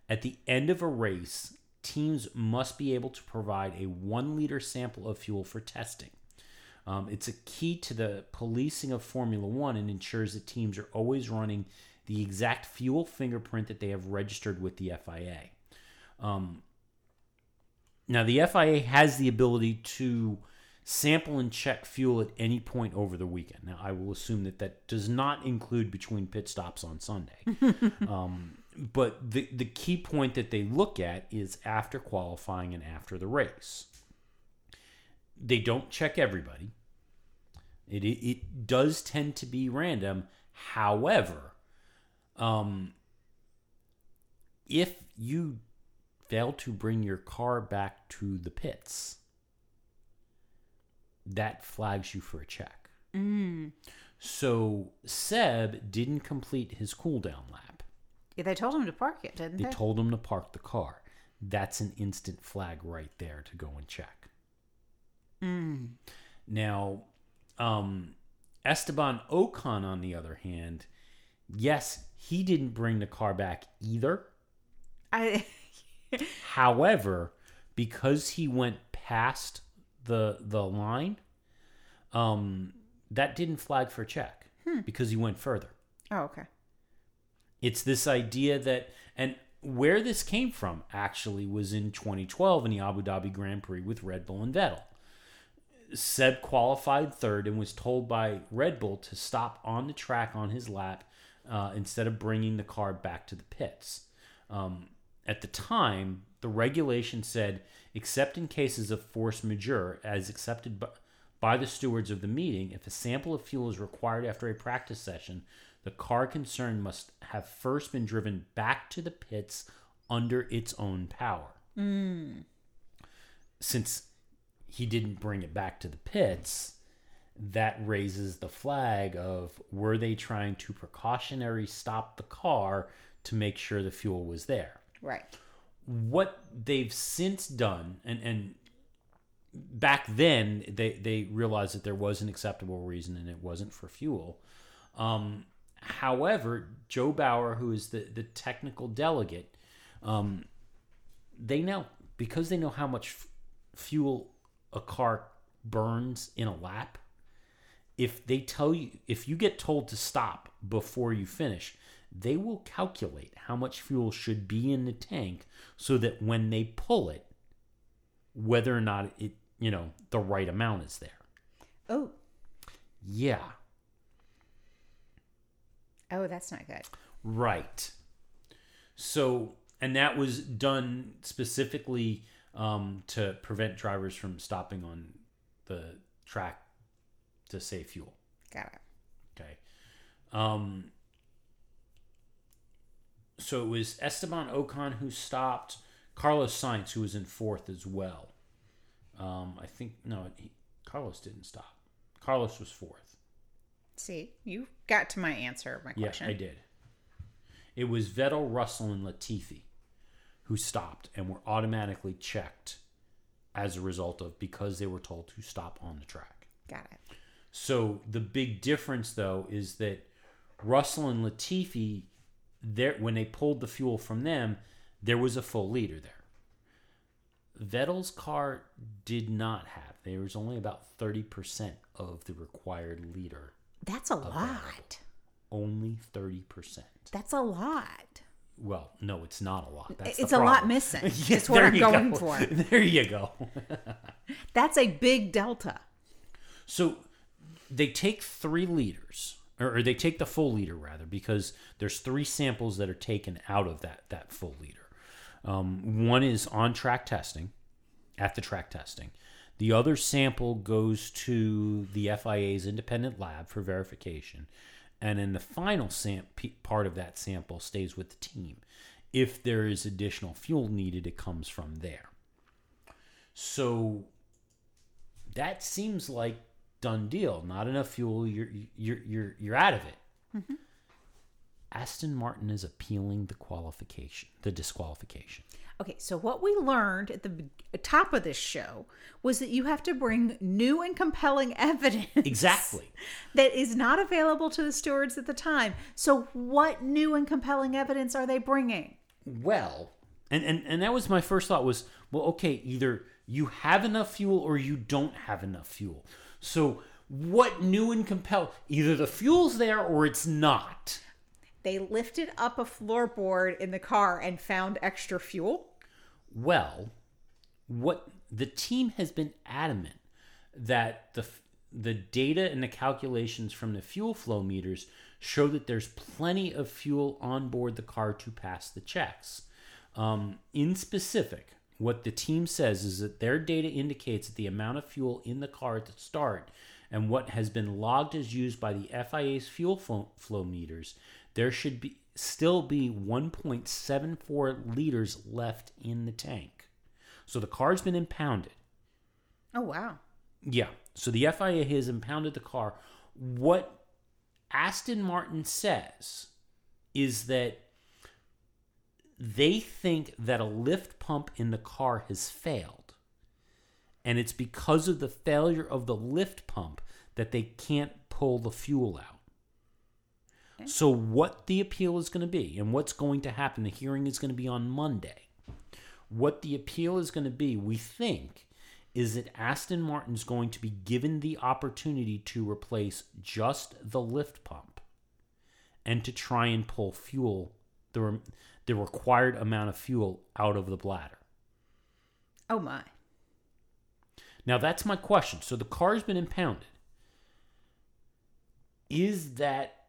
at the end of a race, teams must be able to provide a one liter sample of fuel for testing. Um, it's a key to the policing of Formula One and ensures that teams are always running the exact fuel fingerprint that they have registered with the FIA. Um, now, the FIA has the ability to sample and check fuel at any point over the weekend. Now, I will assume that that does not include between pit stops on Sunday. um, but the, the key point that they look at is after qualifying and after the race. They don't check everybody. It, it, it does tend to be random. However, um, if you fail to bring your car back to the pits, that flags you for a check. Mm. So Seb didn't complete his cooldown lap. Yeah, they told him to park it, didn't They they? told him to park the car. That's an instant flag right there to go and check. Mm. Now, um, Esteban Ocon, on the other hand, yes, he didn't bring the car back either. I However, because he went past the the line, um, that didn't flag for check because he went further. Oh, okay. It's this idea that, and where this came from actually was in 2012 in the Abu Dhabi Grand Prix with Red Bull and Vettel. Seb qualified third and was told by Red Bull to stop on the track on his lap uh, instead of bringing the car back to the pits. Um, at the time, the regulation said, except in cases of force majeure, as accepted by, by the stewards of the meeting, if a sample of fuel is required after a practice session, the car concerned must have first been driven back to the pits under its own power. Since he didn't bring it back to the pits, that raises the flag of were they trying to precautionary stop the car to make sure the fuel was there? Right. what they've since done and and back then they they realized that there was an acceptable reason and it wasn't for fuel um however jo bauer who is the the technical delegate um they know because they know how much f- fuel a car burns in a lap if they tell you if you get told to stop before you finish they will calculate how much fuel should be in the tank so that when they pull it whether or not it you know the right amount is there Oh, yeah oh, that's not good. Right. So, and that was done specifically um, to prevent drivers from stopping on the track to save fuel. Got it. Okay. Um, so it was Esteban Ocon who stopped, Carlos Sainz who was in fourth as well. Um, I think no, he, Carlos didn't stop. Carlos was fourth. See, you got to my answer, my Yeah, question. I did. It was Vettel, Russell, and Latifi who stopped and were automatically checked as a result of because they were told to stop on the track. Got it. So the big difference, though, is that Russell and Latifi, there when they pulled the fuel from them, there was a full leader there. Vettel's car did not have. There was only about thirty percent of the required liter. That's a lot. Only thirty percent. That's a lot. Well, no, it's not a lot. That's it's a lot missing. Yeah, That's what I'm going go. for. There you go. That's a big delta. So they take three liters, or, or they take the full liter rather, because there's three samples that are taken out of that that full liter. Um, one is on track testing, at the track testing. The other sample goes to the FIA's independent lab for verification, and then the final sam- part of that sample stays with the team. If there is additional fuel needed, it comes from there. So that seems like done deal. Not enough fuel, you're you're you're you're out of it. Mm-hmm. Aston Martin is appealing the qualification, the disqualification. Okay, so what we learned at the top of this show was that you have to bring new and compelling evidence. Exactly. That is not available to the stewards at the time. So, what new and compelling evidence are they bringing? Well, and, and and that was my first thought was, well, okay, either you have enough fuel or you don't have enough fuel. So what new and compel either the fuel's there or it's not. They lifted up a floorboard in the car and found extra fuel. Well, what the team has been adamant that the the data and the calculations from the fuel flow meters show that there's plenty of fuel on board the car to pass the checks. Um, in specific, what the team says is that their data indicates that the amount of fuel in the car at the start and what has been logged as used by the FIA's fuel flow, flow meters, there should be still be 1.74 liters left in the tank. So the car's been impounded. Oh, wow. Yeah. So the FIA has impounded the car. What Aston Martin says is that they think that a lift pump in the car has failed. And it's because of the failure of the lift pump that they can't pull the fuel out. So, what the appeal is going to be and what's going to happen, the hearing is going to be on Monday. What the appeal is going to be, we think, is that Aston Martin's going to be given the opportunity to replace just the lift pump and to try and pull fuel, the, re- the required amount of fuel out of the bladder. Oh, my. Now, that's my question. So the car's been impounded. Is that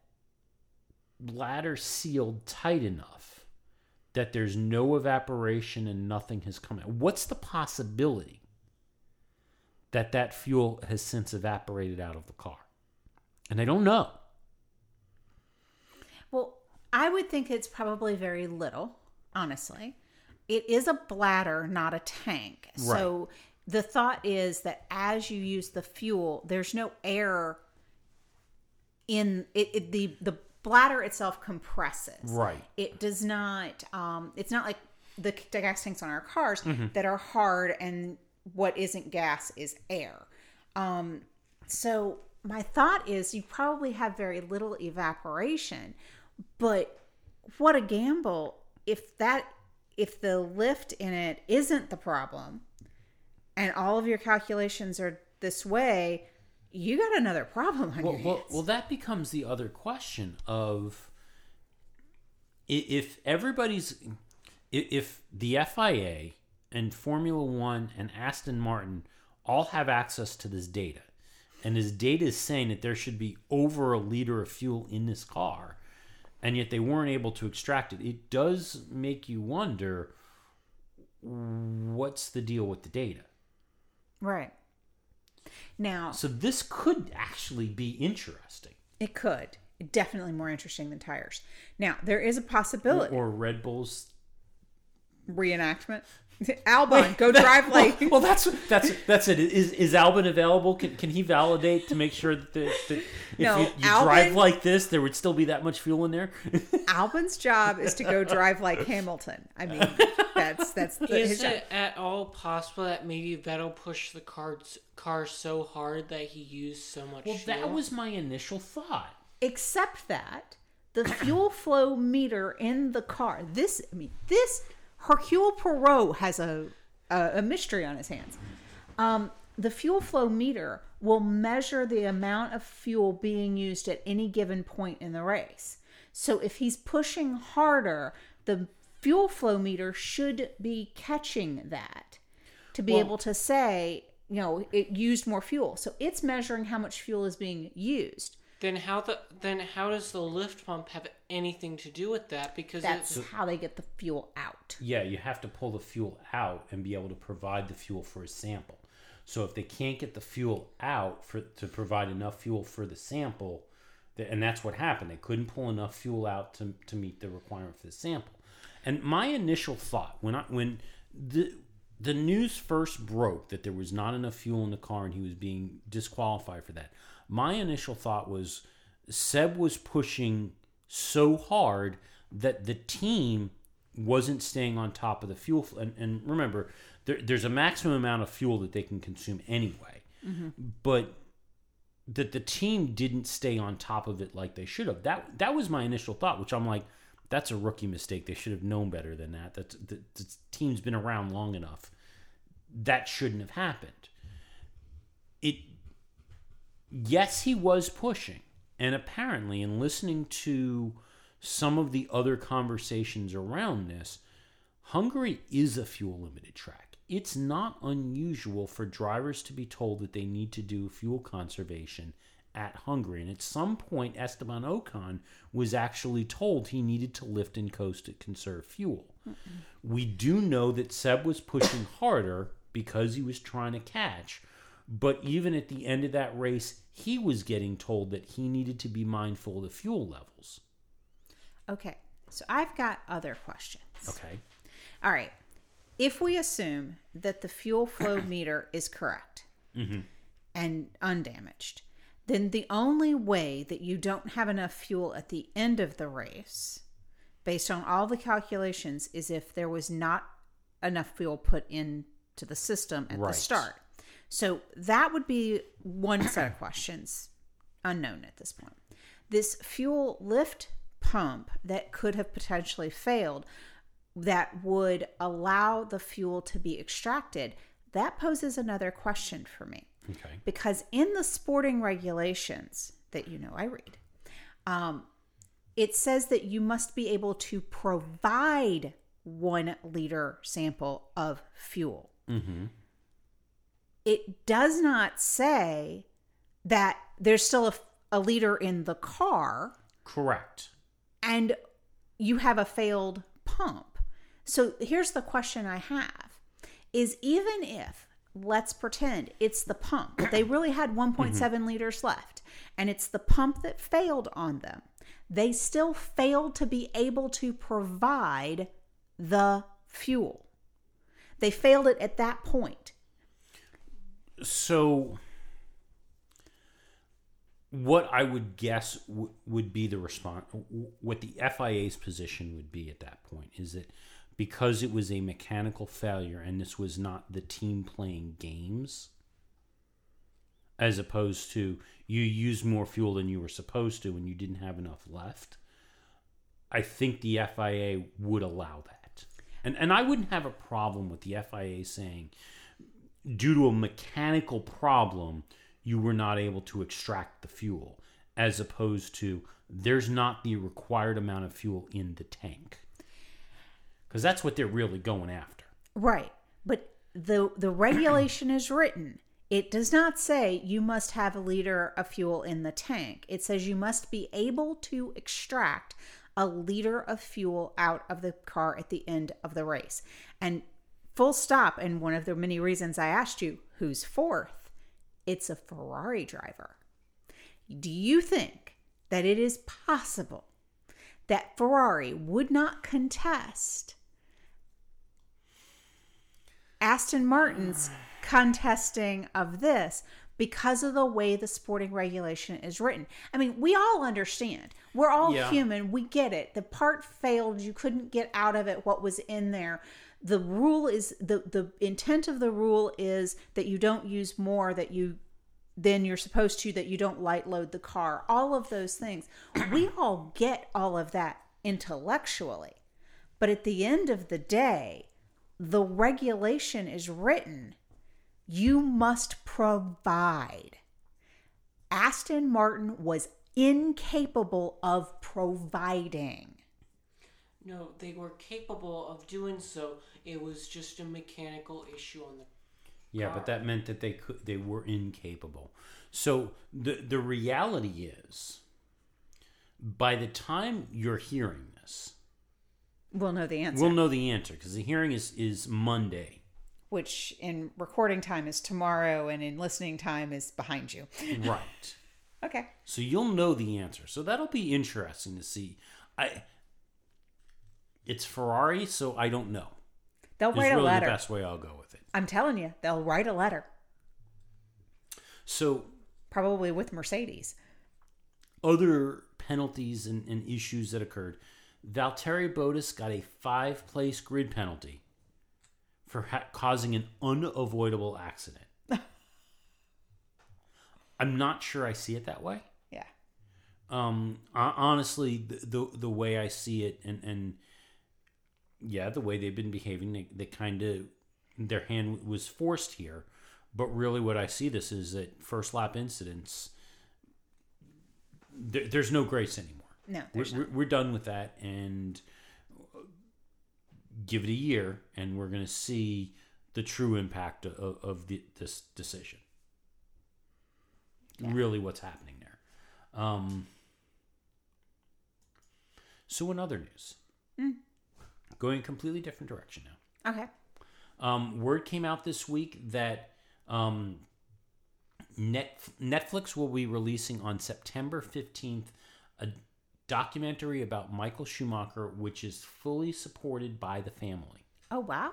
bladder sealed tight enough that there's no evaporation and nothing has come out? What's the possibility that that fuel has since evaporated out of the car? And I don't know. Well, I would think it's probably very little, honestly. It is a bladder, not a tank. So the thought is that as you use the fuel, there's no air in it, it the the bladder itself compresses. Right. It does not um it's not like the, gas tanks on our cars Mm-hmm. that are hard and what isn't gas is air. Um so my thought is you probably have very little evaporation, but what a gamble if that if the lift in it isn't the problem and all of your calculations are this way, you got another problem on Well, your hands. well, that becomes the other question of if everybody's if the FIA and Formula One and Aston Martin all have access to this data, and this data is saying that there should be over a liter of fuel in this car, and yet they weren't able to extract it, it does make you wonder what's the deal with the data. right. Now, So this could actually be interesting. it could. Definitely more interesting than tires. Now, there is a possibility. Or Red Bull's reenactment. Albon, go drive like. well, that's that's that's it. Is is Albon available? Can can he validate to make sure that, the, that if No, you, you Albon- drive like this, there would still be that much fuel in there? Albon's job is to go drive like Hamilton. I mean, that's that's the, his Is job. it at all possible that maybe Vettel pushed the car, car so hard that he used so much well, fuel? that was my initial thought. Except that the fuel flow meter in the car. This, I mean, this Hercule Poirot has a a, a mystery on his hands. Um, the fuel flow meter will measure the amount of fuel being used at any given point in the race. So if he's pushing harder, the fuel flow meter should be catching that to be Well- able to say, you know, it used more fuel. So it's measuring how much fuel is being used. Then how the then how does the lift pump have anything to do with that? Because That's it's, how they get the fuel out. Yeah, you have to pull the fuel out and be able to provide the fuel for a sample. So if they can't get the fuel out for to provide enough fuel for the sample, th- and that's what happened. They couldn't pull enough fuel out to, to meet the requirement for the sample. And my initial thought when I when the the news first broke that there was not enough fuel in the car and he was being disqualified for that. My initial thought was Seb was pushing so hard that the team wasn't staying on top of the fuel. And, and remember, there, there's a maximum amount of fuel that they can consume anyway. Mm-hmm. But that the team didn't stay on top of it like they should have. That that was my initial thought, which I'm like, that's a rookie mistake. They should have known better than that. That the, the team's been around long enough. That shouldn't have happened. It yes, he was pushing. And apparently, in listening to some of the other conversations around this, Hungary is a fuel limited track. It's not unusual for drivers to be told that they need to do fuel conservation at Hungary. And at some point, Esteban Ocon was actually told he needed to lift and coast to conserve fuel. We do know that Seb was pushing harder because he was trying to catch. But even at the end of that race, he was getting told that he needed to be mindful of the fuel levels. Okay. So I've got other questions. Okay. All right. If we assume that the fuel flow meter is correct mm-hmm. and undamaged, then the only way that you don't have enough fuel at the end of the race, based on all the calculations, is if there was not enough fuel put into the system at Right. the start. So that would be one set of questions unknown at this point. This fuel lift pump that could have potentially failed that would allow the fuel to be extracted, that poses another question for me. Okay. Because in the sporting regulations that you know I read, um, it says that you must be able to provide one liter sample of fuel. It does not say that there's still a, a liter in the car Correct. and you have a failed pump. So here's the question I have is even if let's pretend it's the pump. They really had 1.7 mm-hmm. liters left and it's the pump that failed on them. They still failed to be able to provide the fuel. They failed it at that point. So, what I would guess w- would be the response, what the FIA's position would be at that point is that because it was a mechanical failure and this was not the team playing games, as opposed to you used more fuel than you were supposed to and you didn't have enough left, I think the FIA would allow that. And, and I wouldn't have a problem with the FIA saying, due to a mechanical problem, you were not able to extract the fuel, as opposed to there's not the required amount of fuel in the tank. Because that's what they're really going after. Right. But the the regulation is written. It does not say you must have a liter of fuel in the tank. It says you must be able to extract a liter of fuel out of the car at the end of the race. And full stop, and one of the many reasons I asked you who's fourth it's a Ferrari driver. Do you think that it is possible that Ferrari would not contest Aston Martin's contesting of this because of the way the sporting regulation is written. I mean, we all understand. We're all Yeah. human. We get it. The part failed. You couldn't get out of it what was in there. The rule is the the intent of the rule is that you don't use more that you than you're supposed to that you don't light load the car. All of those things. We all get all of that intellectually. But at the end of the day, the regulation is written you must provide. Aston Martin was incapable of providing. No, they were capable of doing so. It was just a mechanical issue on the. Yeah, but that meant that they could they were incapable. So the the reality is by the time you're hearing this, We'll know the answer, we'll know the answer because the hearing is is Monday. which in recording time is tomorrow and in listening time is behind you. right. Okay. So you'll know the answer. So that'll be interesting to see. I it's Ferrari, so I don't know. They'll write a really letter. the best way I'll go with it. I'm telling you, they'll write a letter, So probably with Mercedes. other penalties and, and issues that occurred. Valtteri Bottas got a five place grid penalty for ha- causing an unavoidable accident. I'm not sure I see it that way. Yeah. Um, ho- honestly, the, the the way I see it, and and yeah, the way they've been behaving, they, they kind of their hand was forced here. But really, what I see this is that first lap incidents. There, there's no grace anymore. No, We're, we're, we're done with that, and give it a year, and we're going to see the true impact of, of the, this decision. Really, what's happening there. Um, so, in other news, going a completely different direction now. Okay. Um, word came out this week that um, Net, Netflix will be releasing on September 15th a documentary about Michael Schumacher, which is fully supported by the family. Oh wow.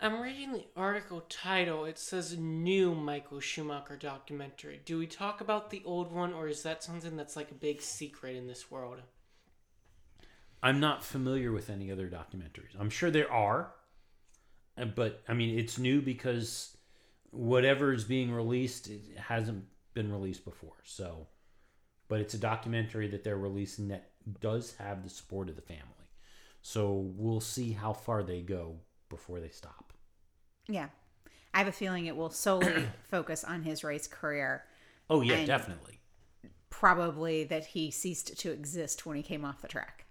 I'm reading the article title. It says new Michael Schumacher documentary. Do we talk about the old one, or is that something that's like a big secret in this world? I'm not familiar with any other documentaries. I'm sure there are, uh, but I mean, it's new because whatever is being released it hasn't been released before. So, but it's a documentary that they're releasing that does have the support of the family. So we'll see how far they go before they stop. Yeah. I have a feeling it will solely focus on his race career. Oh yeah, definitely. Probably that he ceased to exist when he came off the track.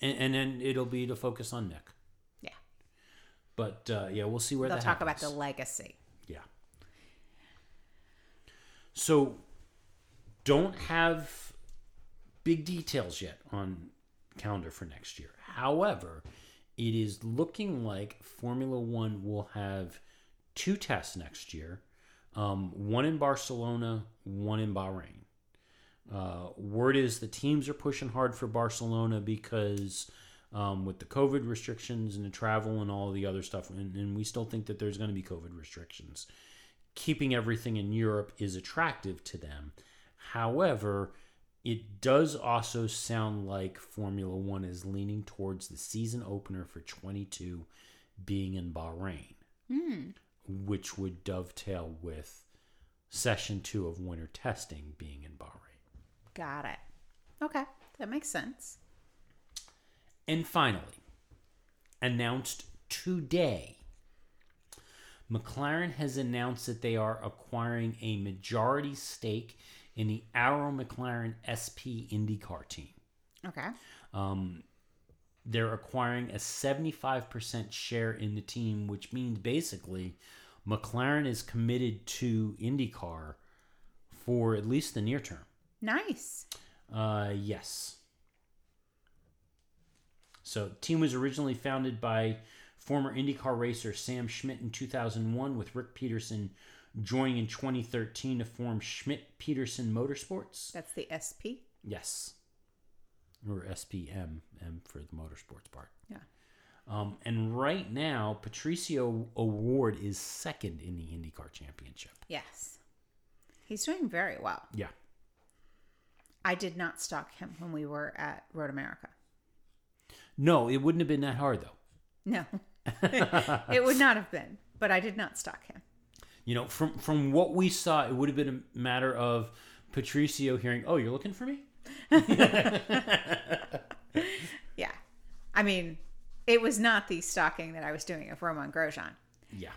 And, and then it'll be to focus on Mick. Yeah. But uh, yeah, we'll see where They'll that talk about the legacy. Yeah. So don't have big details yet on calendar for next year. However, it is looking like Formula One will have two tests next year. Um, one in Barcelona, one in Bahrain. Uh, word is the teams are pushing hard for Barcelona because um, with the COVID restrictions and the travel and all the other stuff, and, and we still think that there's going to be COVID restrictions. Keeping everything in Europe is attractive to them. However, it does also sound like Formula One is leaning towards the season opener for 22 being in Bahrain, which would dovetail with session two of winter testing being in Bahrain. Got it. Okay. That makes sense. And finally, announced today, McLaren has announced that they are acquiring a majority stake in the Arrow McLaren SP IndyCar team. Okay. Um, They're acquiring a 75% share in the team, which means basically McLaren is committed to IndyCar for at least the near term. Nice. Uh, yes. So, team was originally founded by former IndyCar racer Sam Schmidt in 2001, with Ric Peterson joining in 2013 to form Schmidt Peterson Motorsports. That's the SP. Yes. Or SPM, M for the motorsports part. Yeah. Um, and right now, Patricio O'Ward is second in the IndyCar Championship. Yes. He's doing very well. Yeah. I did not stalk him when we were at Road America. No, it wouldn't have been that hard, though. No. it would not have been, but I did not stalk him. You know, from from what we saw, it would have been a matter of Patricio hearing, "Oh, you're looking for me." Yeah. I mean, it was not the stalking that I was doing of Romain Grosjean. Yeah.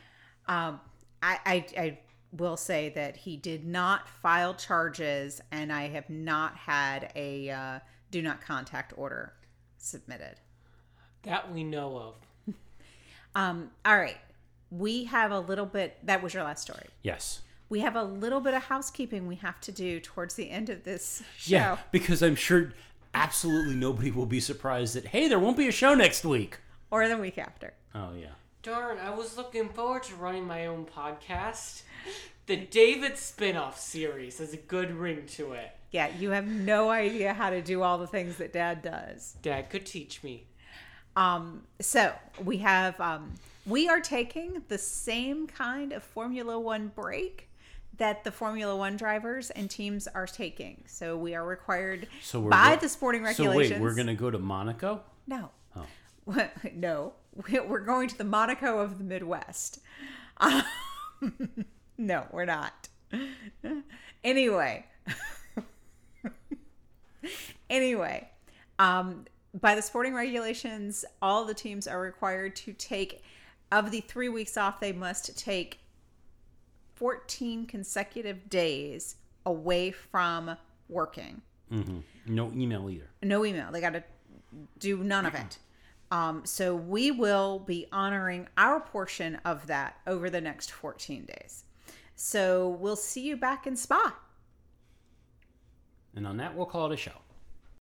Um, I, I, I will say that he did not file charges, and I have not had a uh, do not contact order submitted. That we know of. Um, all right. We have a little bit, that was your last story. Yes. We have a little bit of housekeeping we have to do towards the end of this show. Yeah, because I'm sure absolutely nobody will be surprised that hey, there won't be a show next week. Or the week after. Oh yeah. Darn, I was looking forward to running my own podcast. The David spin-off series has a good ring to it. Yeah, you have no idea how to do all the things that dad does. Dad could teach me. Um, so we have um, we are taking the same kind of Formula One break that the Formula One drivers and teams are taking. So we are required So we're by go- the sporting regulations. So wait, we're gonna go to Monaco. no, Oh. no, we're going to the Monaco of the Midwest. Um, no, we're not. Anyway, anyway, um, by the sporting regulations, all the teams are required to take, of the three weeks off, they must take 14 consecutive days away from working. hmm No email either. No email. They got to do none of it. Um, so we will be honoring our portion of that over the next 14 days. So we'll see you back in Spa. And on that, we'll call it a show.